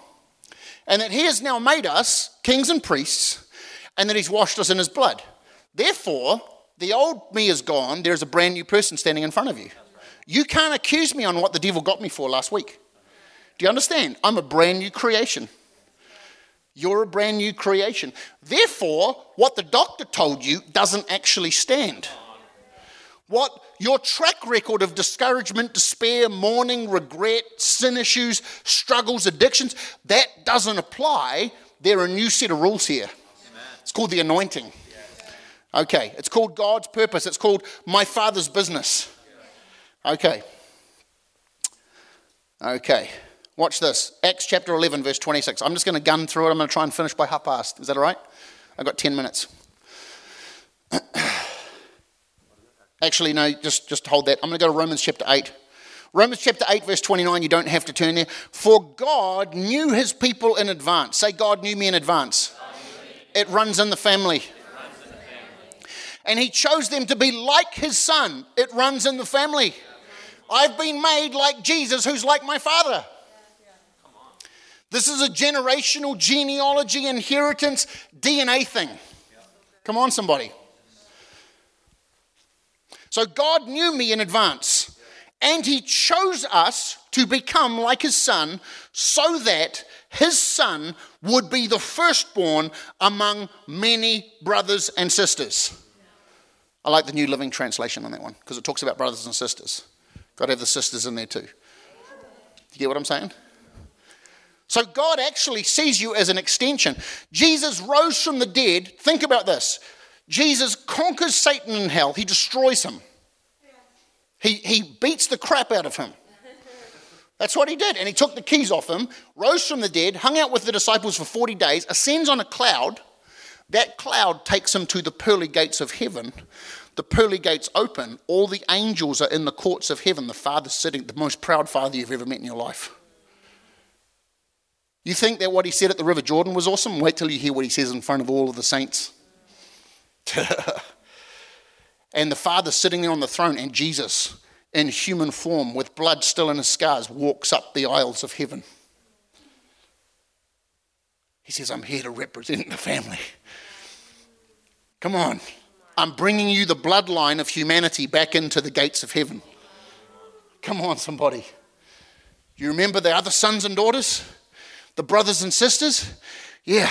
And that he has now made us kings and priests, and that he's washed us in his blood. Therefore, the old me is gone. There's a brand new person standing in front of you. You can't accuse me on what the devil got me for last week. Do you understand? I'm a brand new creation. You're a brand new creation. Therefore, what the doctor told you doesn't actually stand. What your track record of discouragement, despair, mourning, regret, sin issues, struggles, addictions, that doesn't apply. There are a new set of rules here. It's called the anointing. Okay, it's called God's purpose. It's called my Father's business. Okay. Okay. Watch this. Acts chapter 11, verse 26. I'm just going to gun through it. I'm going to try and finish by half past. Is that all right? I've got 10 minutes. Actually, no, just, just hold that. I'm going to go to Romans chapter 8. Romans chapter 8, verse 29, you don't have to turn there. For God knew his people in advance. Say, God knew me in advance. It runs in the family and he chose them to be like his son. It runs in the family. I've been made like Jesus, who's like my father. This is a generational genealogy, inheritance, DNA thing. Come on, somebody. So God knew me in advance And he chose us to become like his son so that his son would be the firstborn among many brothers and sisters. I like the New Living Translation on that one because it talks about brothers and sisters. Got to have the sisters in there too. You get what I'm saying? So God actually sees you as an extension. Jesus rose from the dead. Think about this Jesus conquers Satan in hell, he destroys him, he, he beats the crap out of him. That's what he did. And he took the keys off him, rose from the dead, hung out with the disciples for 40 days, ascends on a cloud. That cloud takes him to the pearly gates of heaven. The pearly gates open. All the angels are in the courts of heaven. The Father sitting, the most proud Father you've ever met in your life. You think that what he said at the River Jordan was awesome? Wait till you hear what he says in front of all of the saints. and the Father sitting there on the throne, and Jesus in human form, with blood still in his scars, walks up the aisles of heaven. He says, I'm here to represent the family. Come on. I'm bringing you the bloodline of humanity back into the gates of heaven. Come on, somebody. You remember the other sons and daughters? The brothers and sisters? Yeah,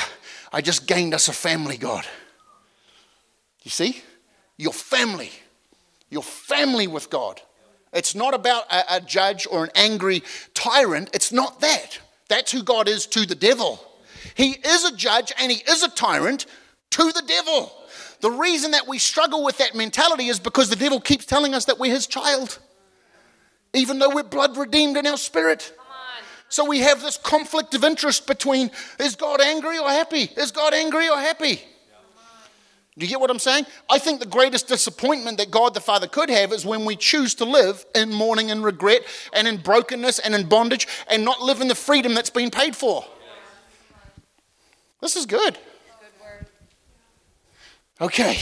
I just gained us a family, God. You see? Your family. Your family with God. It's not about a, a judge or an angry tyrant. It's not that. That's who God is to the devil. He is a judge and he is a tyrant to the devil. The reason that we struggle with that mentality is because the devil keeps telling us that we're his child, even though we're blood redeemed in our spirit. So we have this conflict of interest between is God angry or happy? Is God angry or happy? Do you get what I'm saying? I think the greatest disappointment that God the Father could have is when we choose to live in mourning and regret and in brokenness and in bondage and not live in the freedom that's been paid for. This is good. Okay.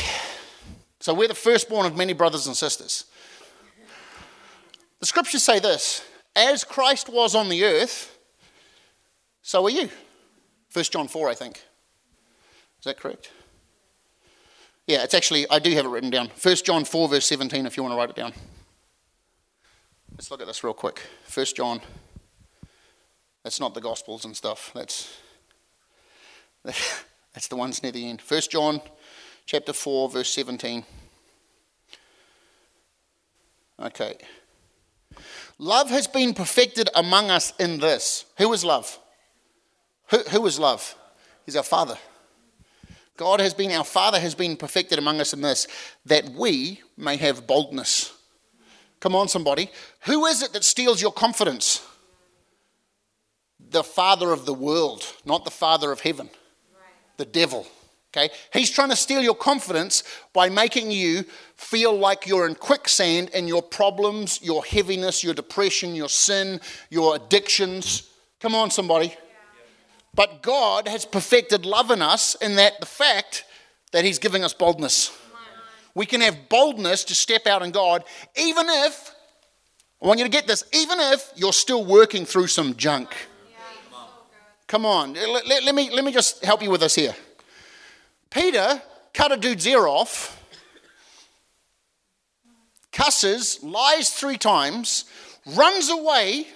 So we're the firstborn of many brothers and sisters. The scriptures say this as Christ was on the earth, so are you. 1 John 4, I think. Is that correct? Yeah, it's actually, I do have it written down. 1 John 4, verse 17, if you want to write it down. Let's look at this real quick. 1 John, that's not the Gospels and stuff. That's, that's the ones near the end. 1 John chapter 4, verse 17. Okay. Love has been perfected among us in this. Who is love? Who, who is love? He's our Father. God has been, our Father has been perfected among us in this, that we may have boldness. Come on, somebody. Who is it that steals your confidence? The Father of the world, not the Father of heaven, the devil. Okay? He's trying to steal your confidence by making you feel like you're in quicksand and your problems, your heaviness, your depression, your sin, your addictions. Come on, somebody. But God has perfected love in us in that the fact that He's giving us boldness. We can have boldness to step out in God, even if, I want you to get this, even if you're still working through some junk. Come on, let, let, let me, let me just help you with this here. Peter cut a dude's ear off, cusses, lies three times, runs away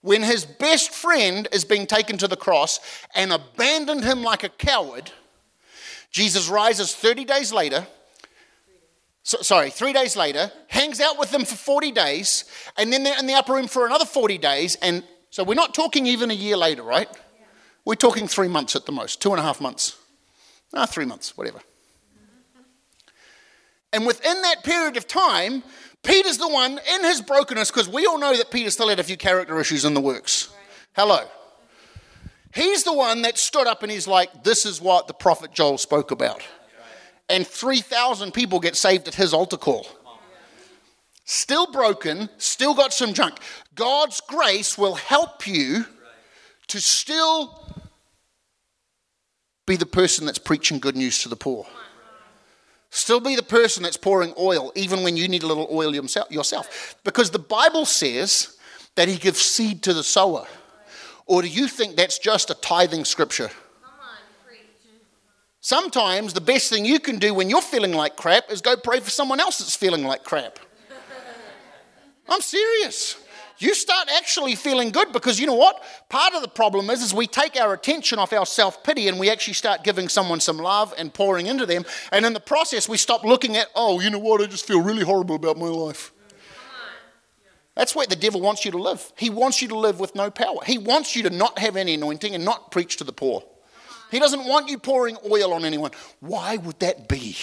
when his best friend is being taken to the cross and abandoned him like a coward. Jesus rises 30 days later. So, sorry, three days later, hangs out with them for 40 days, and then they're in the upper room for another 40 days. And so we're not talking even a year later, right? We're talking three months at the most, two and a half months. Ah, three months, whatever. And within that period of time, Peter's the one in his brokenness, because we all know that Peter still had a few character issues in the works. Hello. He's the one that stood up and he's like, This is what the prophet Joel spoke about. And 3,000 people get saved at his altar call. Still broken, still got some junk. God's grace will help you to still be the person that's preaching good news to the poor. Still be the person that's pouring oil, even when you need a little oil yourself. Because the Bible says that He gives seed to the sower. Or do you think that's just a tithing scripture? Sometimes the best thing you can do when you're feeling like crap is go pray for someone else that's feeling like crap. I'm serious. You start actually feeling good because you know what? Part of the problem is, is we take our attention off our self pity and we actually start giving someone some love and pouring into them. And in the process, we stop looking at, oh, you know what? I just feel really horrible about my life. That's where the devil wants you to live. He wants you to live with no power. He wants you to not have any anointing and not preach to the poor. He doesn't want you pouring oil on anyone. Why would that be?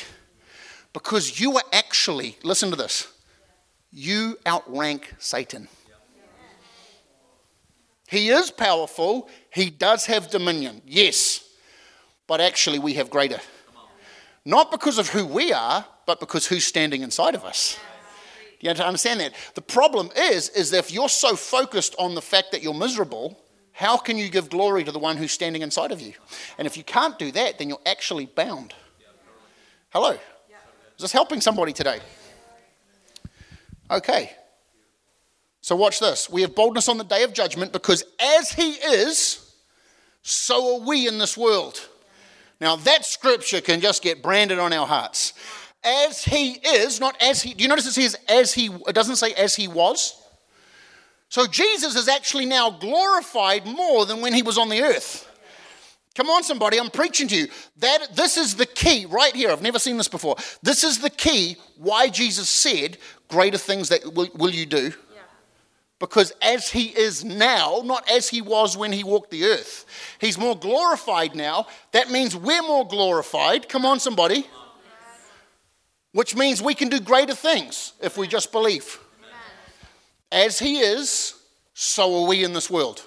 Because you are actually, listen to this, you outrank Satan. He is powerful, he does have dominion, yes, but actually we have greater. Not because of who we are, but because who's standing inside of us. You have to understand that. The problem is, is that if you're so focused on the fact that you're miserable, how can you give glory to the one who's standing inside of you? And if you can't do that, then you're actually bound. Hello? Is this helping somebody today? Okay. So watch this. We have boldness on the day of judgment because as he is, so are we in this world. Now that scripture can just get branded on our hearts as he is, not as he. Do you notice it says as he, it doesn't say as he was? So Jesus is actually now glorified more than when he was on the earth. Come on, somebody, I'm preaching to you. That this is the key right here. I've never seen this before. This is the key why Jesus said, Greater things that will, will you do. Because as he is now, not as he was when he walked the earth, he's more glorified now. That means we're more glorified. Come on, somebody which means we can do greater things if we just believe. As He is, so are we in this world.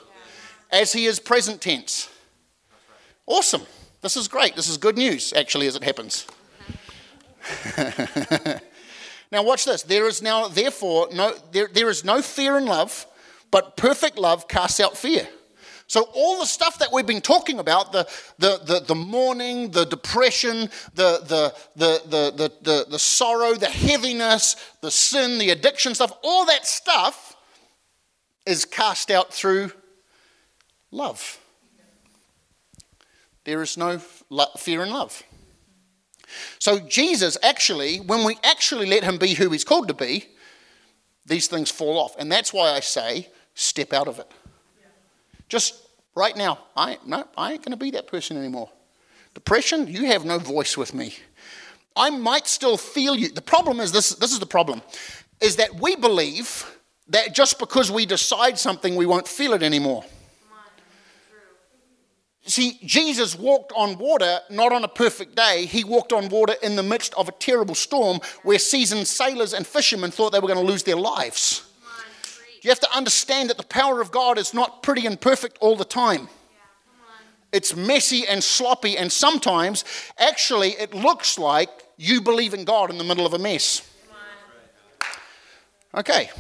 As He is present tense. Awesome. This is great. This is good news, actually, as it happens. now, watch this. There is now, therefore, no, there, there is no fear in love, but perfect love casts out fear. So, all the stuff that we've been talking about the, the, the, the mourning, the depression, the, the, the, the, the, the, the sorrow, the heaviness, the sin, the addiction stuff all that stuff is cast out through love. There is no fear in love. So, Jesus actually, when we actually let him be who he's called to be, these things fall off. And that's why I say, step out of it. Just right now, I, no, I ain't going to be that person anymore. Depression, you have no voice with me. I might still feel you. The problem is this this is the problem is that we believe that just because we decide something, we won't feel it anymore. See, Jesus walked on water not on a perfect day. He walked on water in the midst of a terrible storm where seasoned sailors and fishermen thought they were going to lose their lives. You have to understand that the power of God is not pretty and perfect all the time. It's messy and sloppy, and sometimes, actually, it looks like you believe in God in the middle of a mess. Okay.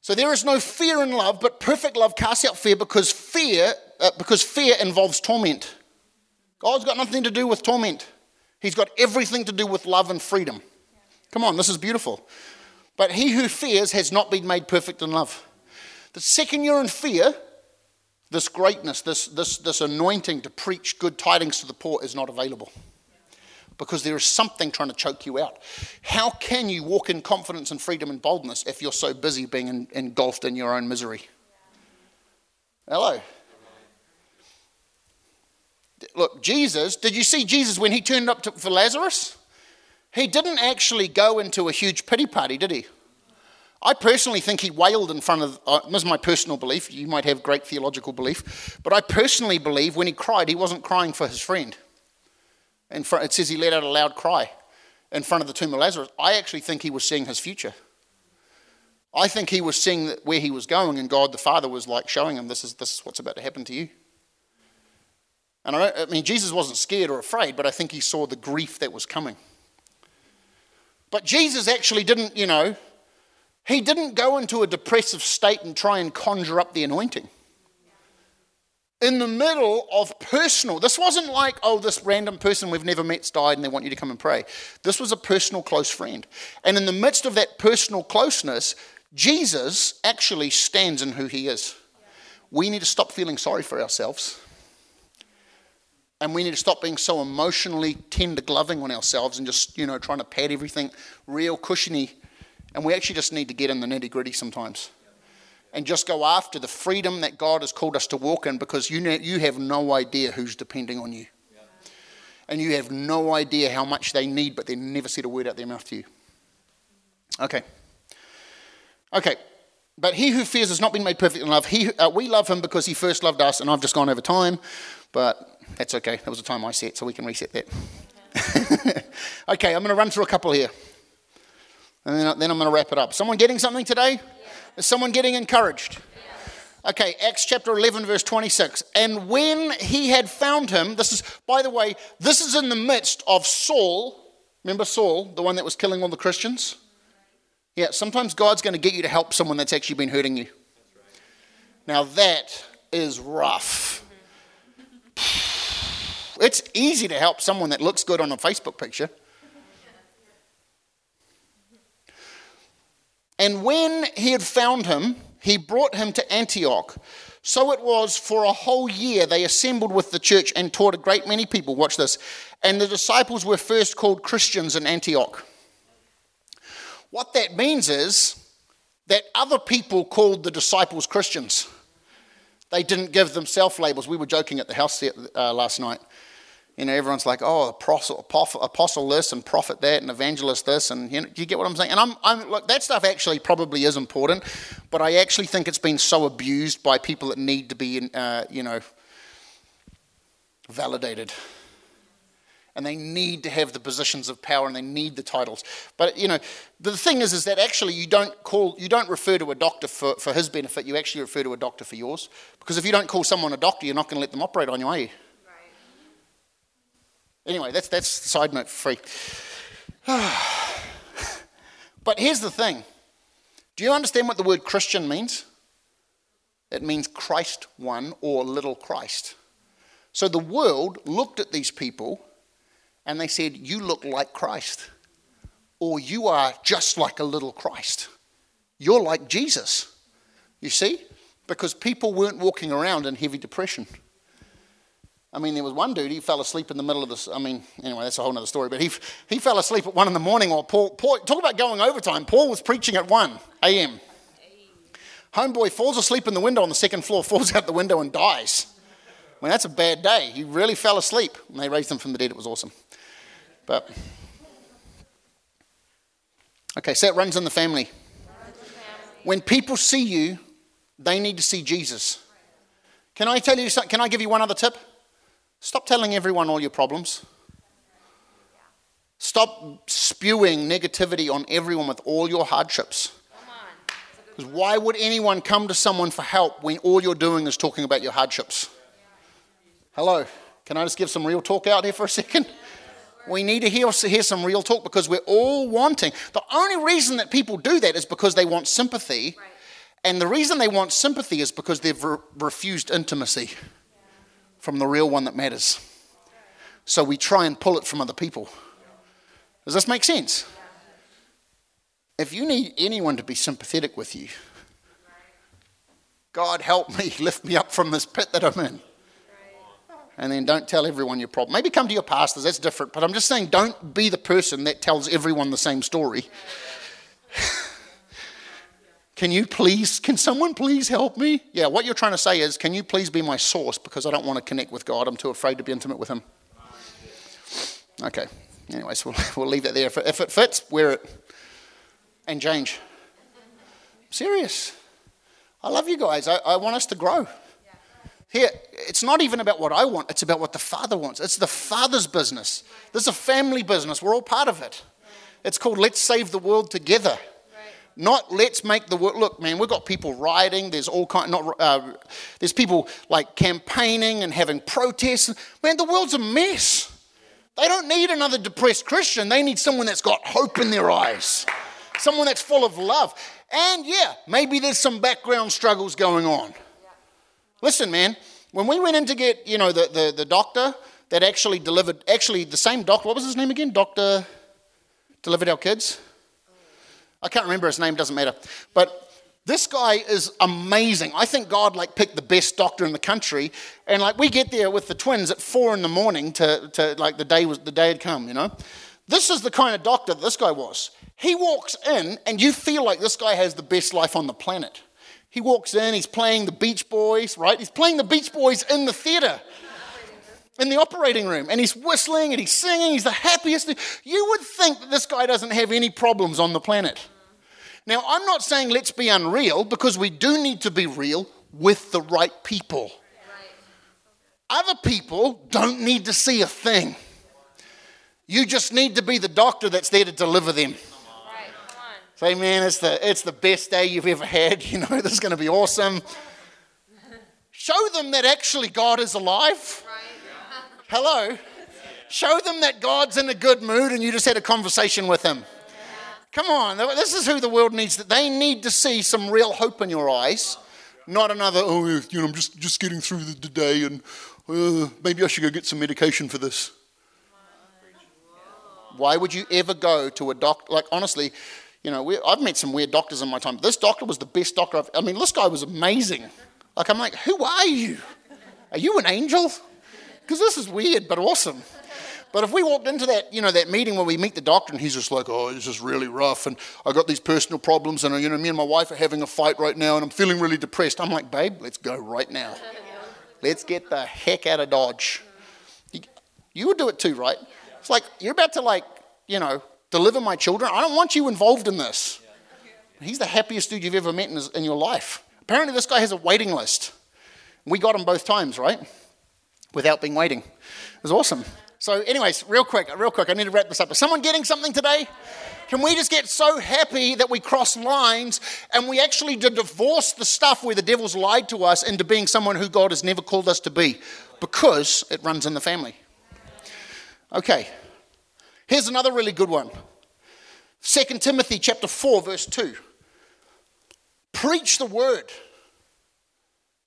So there is no fear in love, but perfect love casts out fear because fear, uh, because fear involves torment. God's got nothing to do with torment. He's got everything to do with love and freedom. Come on, this is beautiful. But he who fears has not been made perfect in love. The second you're in fear, this greatness, this, this, this anointing to preach good tidings to the poor is not available. Because there is something trying to choke you out. How can you walk in confidence and freedom and boldness if you're so busy being in, engulfed in your own misery? Hello. Look, Jesus, did you see Jesus when he turned up to, for Lazarus? He didn't actually go into a huge pity party, did he? I personally think he wailed in front of, uh, this is my personal belief, you might have great theological belief, but I personally believe when he cried, he wasn't crying for his friend. Front, it says he let out a loud cry in front of the tomb of Lazarus. I actually think he was seeing his future. I think he was seeing where he was going, and God the Father was like showing him, this is, this is what's about to happen to you. And I, I mean, Jesus wasn't scared or afraid, but I think he saw the grief that was coming. But Jesus actually didn't, you know, he didn't go into a depressive state and try and conjure up the anointing. In the middle of personal, this wasn't like, oh, this random person we've never met's died and they want you to come and pray. This was a personal close friend. And in the midst of that personal closeness, Jesus actually stands in who he is. We need to stop feeling sorry for ourselves and we need to stop being so emotionally tender gloving on ourselves and just, you know, trying to pad everything real cushiony And we actually just need to get in the nitty gritty sometimes and just go after the freedom that God has called us to walk in because you, know, you have no idea who's depending on you. And you have no idea how much they need, but they never said a word out their mouth to you. Okay. Okay. But he who fears has not been made perfect in love. He, uh, we love him because he first loved us, and I've just gone over time, but that's okay. That was the time I set, so we can reset that. okay, I'm going to run through a couple here. And then, then I'm going to wrap it up. Someone getting something today? Yeah. Is someone getting encouraged? Okay, Acts chapter 11, verse 26. And when he had found him, this is, by the way, this is in the midst of Saul. Remember Saul, the one that was killing all the Christians? Yeah, sometimes God's going to get you to help someone that's actually been hurting you. Now that is rough. Mm-hmm. It's easy to help someone that looks good on a Facebook picture. And when he had found him, he brought him to Antioch. So it was for a whole year they assembled with the church and taught a great many people. Watch this. And the disciples were first called Christians in Antioch. What that means is that other people called the disciples Christians. They didn't give themselves labels. We were joking at the house uh, last night you know, everyone's like, oh, apostle, apostle this and prophet that and evangelist this. And you know, do you get what I'm saying? And I'm, I'm, look, that stuff actually probably is important, but I actually think it's been so abused by people that need to be, uh, you know, validated. And they need to have the positions of power and they need the titles. But, you know, the thing is, is that actually you don't call, you don't refer to a doctor for, for his benefit, you actually refer to a doctor for yours. Because if you don't call someone a doctor, you're not going to let them operate on you, are you? Anyway, that's, that's side note free. but here's the thing do you understand what the word Christian means? It means Christ one or little Christ. So the world looked at these people and they said, You look like Christ, or you are just like a little Christ. You're like Jesus. You see? Because people weren't walking around in heavy depression. I mean, there was one dude, he fell asleep in the middle of this. I mean, anyway, that's a whole other story. But he, he fell asleep at 1 in the morning while Paul, Paul, talk about going overtime. Paul was preaching at 1 a.m. Homeboy falls asleep in the window on the second floor, falls out the window and dies. I mean, that's a bad day. He really fell asleep. And they raised him from the dead. It was awesome. But, okay, so it runs in the family. When people see you, they need to see Jesus. Can I tell you? Can I give you one other tip? Stop telling everyone all your problems. Stop spewing negativity on everyone with all your hardships. Because why would anyone come to someone for help when all you're doing is talking about your hardships? Hello, can I just give some real talk out here for a second? We need to hear, hear some real talk because we're all wanting. The only reason that people do that is because they want sympathy. And the reason they want sympathy is because they've re- refused intimacy from the real one that matters. So we try and pull it from other people. Does this make sense? If you need anyone to be sympathetic with you, God help me, lift me up from this pit that I'm in. And then don't tell everyone your problem. Maybe come to your pastors, that's different. But I'm just saying, don't be the person that tells everyone the same story. Can you please, can someone please help me? Yeah, what you're trying to say is, can you please be my source because I don't want to connect with God. I'm too afraid to be intimate with Him. Okay, anyways, we'll, we'll leave that there. If it, if it fits, wear it and change. serious. I love you guys. I, I want us to grow. Here, it's not even about what I want, it's about what the Father wants. It's the Father's business. This is a family business. We're all part of it. It's called Let's Save the World Together. Not let's make the world. Look, man, we've got people rioting. There's all kind. Not uh, there's people like campaigning and having protests. Man, the world's a mess. They don't need another depressed Christian. They need someone that's got hope in their eyes, someone that's full of love. And yeah, maybe there's some background struggles going on. Listen, man, when we went in to get, you know, the, the, the doctor that actually delivered, actually the same doctor, what was his name again? Doctor delivered our kids. I can't remember his name, doesn't matter. But this guy is amazing. I think God like picked the best doctor in the country. And like we get there with the twins at four in the morning to, to like the day was the day had come, you know. This is the kind of doctor this guy was. He walks in, and you feel like this guy has the best life on the planet. He walks in, he's playing the Beach Boys, right? He's playing the Beach Boys in the theater, in the operating room, and he's whistling and he's singing. He's the happiest. You would think that this guy doesn't have any problems on the planet. Now, I'm not saying let's be unreal because we do need to be real with the right people. Other people don't need to see a thing. You just need to be the doctor that's there to deliver them. Say, man, it's the, it's the best day you've ever had. You know, this is going to be awesome. Show them that actually God is alive. Hello. Show them that God's in a good mood and you just had a conversation with him. Come on, this is who the world needs. That they need to see some real hope in your eyes, not another. Oh, you know, I'm just just getting through the, the day, and uh, maybe I should go get some medication for this. Why would you ever go to a doctor? Like honestly, you know, we, I've met some weird doctors in my time. This doctor was the best doctor I've, I mean, this guy was amazing. Like, I'm like, who are you? Are you an angel? Because this is weird, but awesome. But if we walked into that, you know, that meeting where we meet the doctor and he's just like, oh, this is really rough and I got these personal problems and, you know, me and my wife are having a fight right now and I'm feeling really depressed. I'm like, babe, let's go right now. Let's get the heck out of Dodge. You would do it too, right? It's like, you're about to like, you know, deliver my children. I don't want you involved in this. He's the happiest dude you've ever met in, his, in your life. Apparently, this guy has a waiting list. We got him both times, right? Without being waiting. It was awesome. So, anyways, real quick, real quick, I need to wrap this up. Is someone getting something today? Can we just get so happy that we cross lines and we actually divorce the stuff where the devil's lied to us into being someone who God has never called us to be? Because it runs in the family. Okay, Here's another really good one. 2 Timothy chapter 4 verse 2. Preach the word.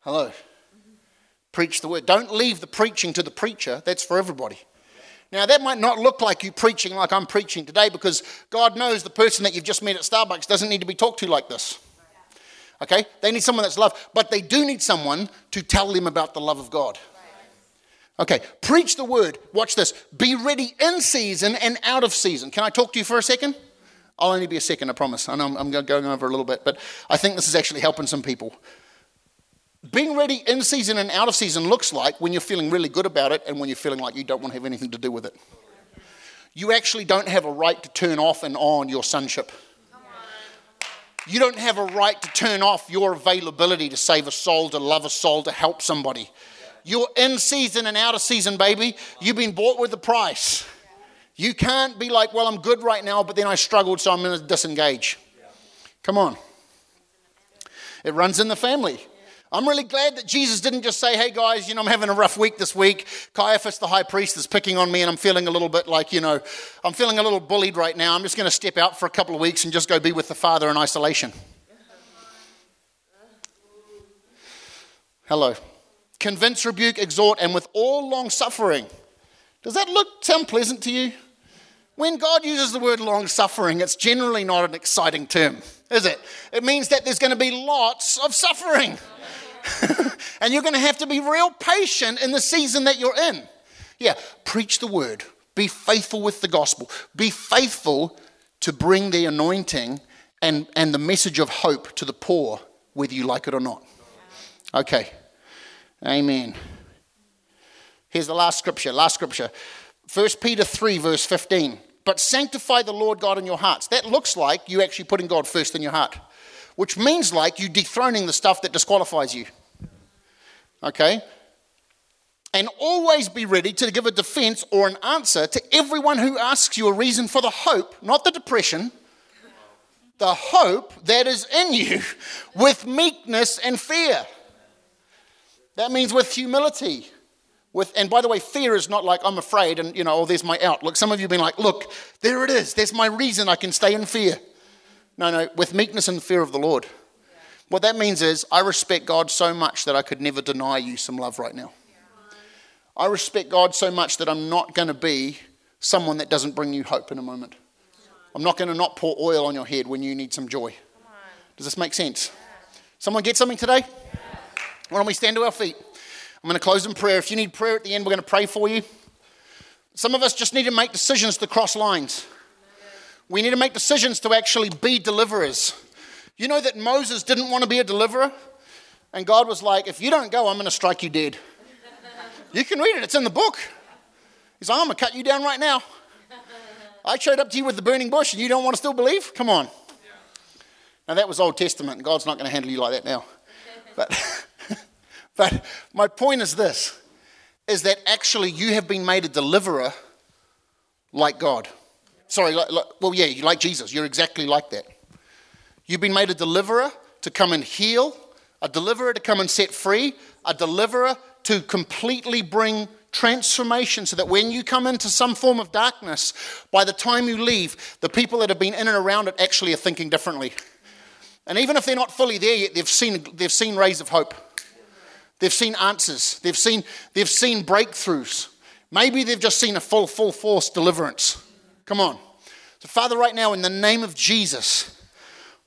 Hello. Preach the word. Don't leave the preaching to the preacher. That's for everybody. Now, that might not look like you preaching like I'm preaching today because God knows the person that you've just met at Starbucks doesn't need to be talked to like this. Okay? They need someone that's loved, but they do need someone to tell them about the love of God. Okay, preach the word. Watch this. Be ready in season and out of season. Can I talk to you for a second? I'll only be a second, I promise. I know I'm going over a little bit, but I think this is actually helping some people. Being ready in season and out of season looks like when you're feeling really good about it and when you're feeling like you don't want to have anything to do with it. You actually don't have a right to turn off and on your sonship. You don't have a right to turn off your availability to save a soul, to love a soul, to help somebody. You're in season and out of season, baby. You've been bought with the price. You can't be like, well, I'm good right now, but then I struggled, so I'm going to disengage. Come on. It runs in the family. I'm really glad that Jesus didn't just say, hey guys, you know, I'm having a rough week this week. Caiaphas, the high priest, is picking on me, and I'm feeling a little bit like, you know, I'm feeling a little bullied right now. I'm just going to step out for a couple of weeks and just go be with the Father in isolation. Hello convince, rebuke, exhort, and with all long suffering. Does that look sound pleasant to you? When God uses the word long suffering, it's generally not an exciting term, is it? It means that there's going to be lots of suffering. and you're going to have to be real patient in the season that you're in. Yeah, preach the word. Be faithful with the gospel. Be faithful to bring the anointing and, and the message of hope to the poor, whether you like it or not. Okay. Amen. Here's the last scripture, last scripture. 1 Peter 3, verse 15. But sanctify the Lord God in your hearts. That looks like you actually putting God first in your heart, which means like you dethroning the stuff that disqualifies you. Okay? And always be ready to give a defense or an answer to everyone who asks you a reason for the hope, not the depression, the hope that is in you with meekness and fear. That means with humility. With, and by the way, fear is not like I'm afraid and, you know, oh, there's my outlook. Some of you have been like, look, there it is. There's my reason I can stay in fear. No, no, with meekness and fear of the Lord. What that means is I respect God so much that I could never deny you some love right now. I respect God so much that I'm not going to be someone that doesn't bring you hope in a moment. I'm not going to not pour oil on your head when you need some joy. Does this make sense? Someone get something today? Why don't we stand to our feet? I'm going to close in prayer. If you need prayer at the end, we're going to pray for you. Some of us just need to make decisions to cross lines. We need to make decisions to actually be deliverers. You know that Moses didn't want to be a deliverer? And God was like, if you don't go, I'm going to strike you dead. You can read it, it's in the book. He's like, I'm going to cut you down right now. I showed up to you with the burning bush and you don't want to still believe? Come on. Now, that was Old Testament, God's not going to handle you like that now. But, but my point is this is that actually you have been made a deliverer like God. Sorry, like, like, well, yeah, you like Jesus. You're exactly like that. You've been made a deliverer to come and heal, a deliverer to come and set free, a deliverer to completely bring transformation so that when you come into some form of darkness, by the time you leave, the people that have been in and around it actually are thinking differently. And even if they're not fully there yet, they've seen, they've seen rays of hope. They've seen answers. They've seen, they've seen breakthroughs. Maybe they've just seen a full, full force deliverance. Come on. So, Father, right now, in the name of Jesus,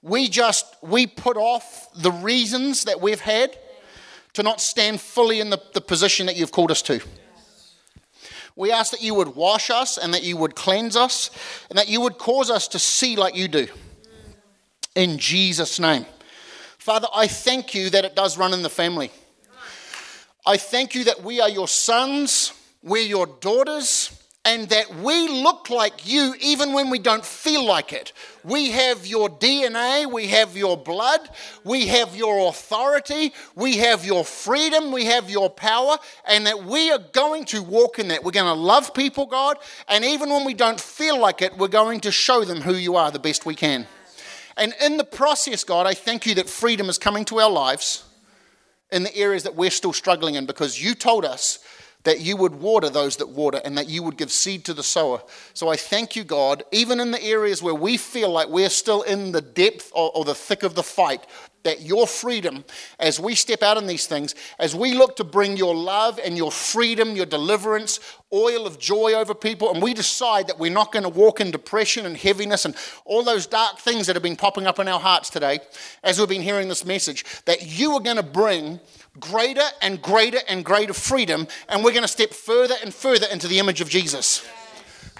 we just we put off the reasons that we've had to not stand fully in the, the position that you've called us to. We ask that you would wash us and that you would cleanse us and that you would cause us to see like you do. In Jesus' name. Father, I thank you that it does run in the family. I thank you that we are your sons, we're your daughters, and that we look like you even when we don't feel like it. We have your DNA, we have your blood, we have your authority, we have your freedom, we have your power, and that we are going to walk in that. We're going to love people, God, and even when we don't feel like it, we're going to show them who you are the best we can. And in the process, God, I thank you that freedom is coming to our lives in the areas that we're still struggling in because you told us that you would water those that water and that you would give seed to the sower. So I thank you, God, even in the areas where we feel like we're still in the depth or, or, the thick of the fight, that your freedom, as we step out in these things, as we look to bring your love and your freedom, your deliverance, oil of joy over people, and we decide that we're not going to walk in depression and heaviness and all those dark things that have been popping up in our hearts today, as we've been hearing this message, that you are going to bring greater and greater and greater freedom, and we're going to step further and further into the image of Jesus.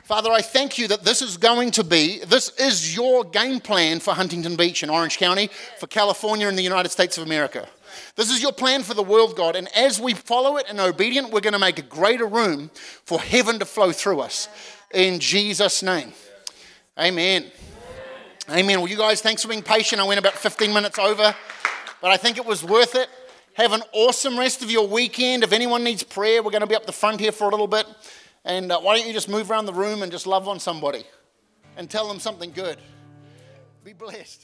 Father, I thank you that this is going to be, this is your game plan for Huntington Beach in Orange County, for California and the United States of America. This is your plan for the world, God. And as we follow it and obedient, we're going to make a greater room for heaven to flow through us. In Jesus' name. Amen. Amen. Well, you guys, thanks for being patient. I went about 15 minutes over, but I think it was worth it. Have an awesome rest of your weekend. If anyone needs prayer, we're going to be up the front here for a little bit. And uh, why don't you just move around the room and just love on somebody and tell them something good? Be blessed.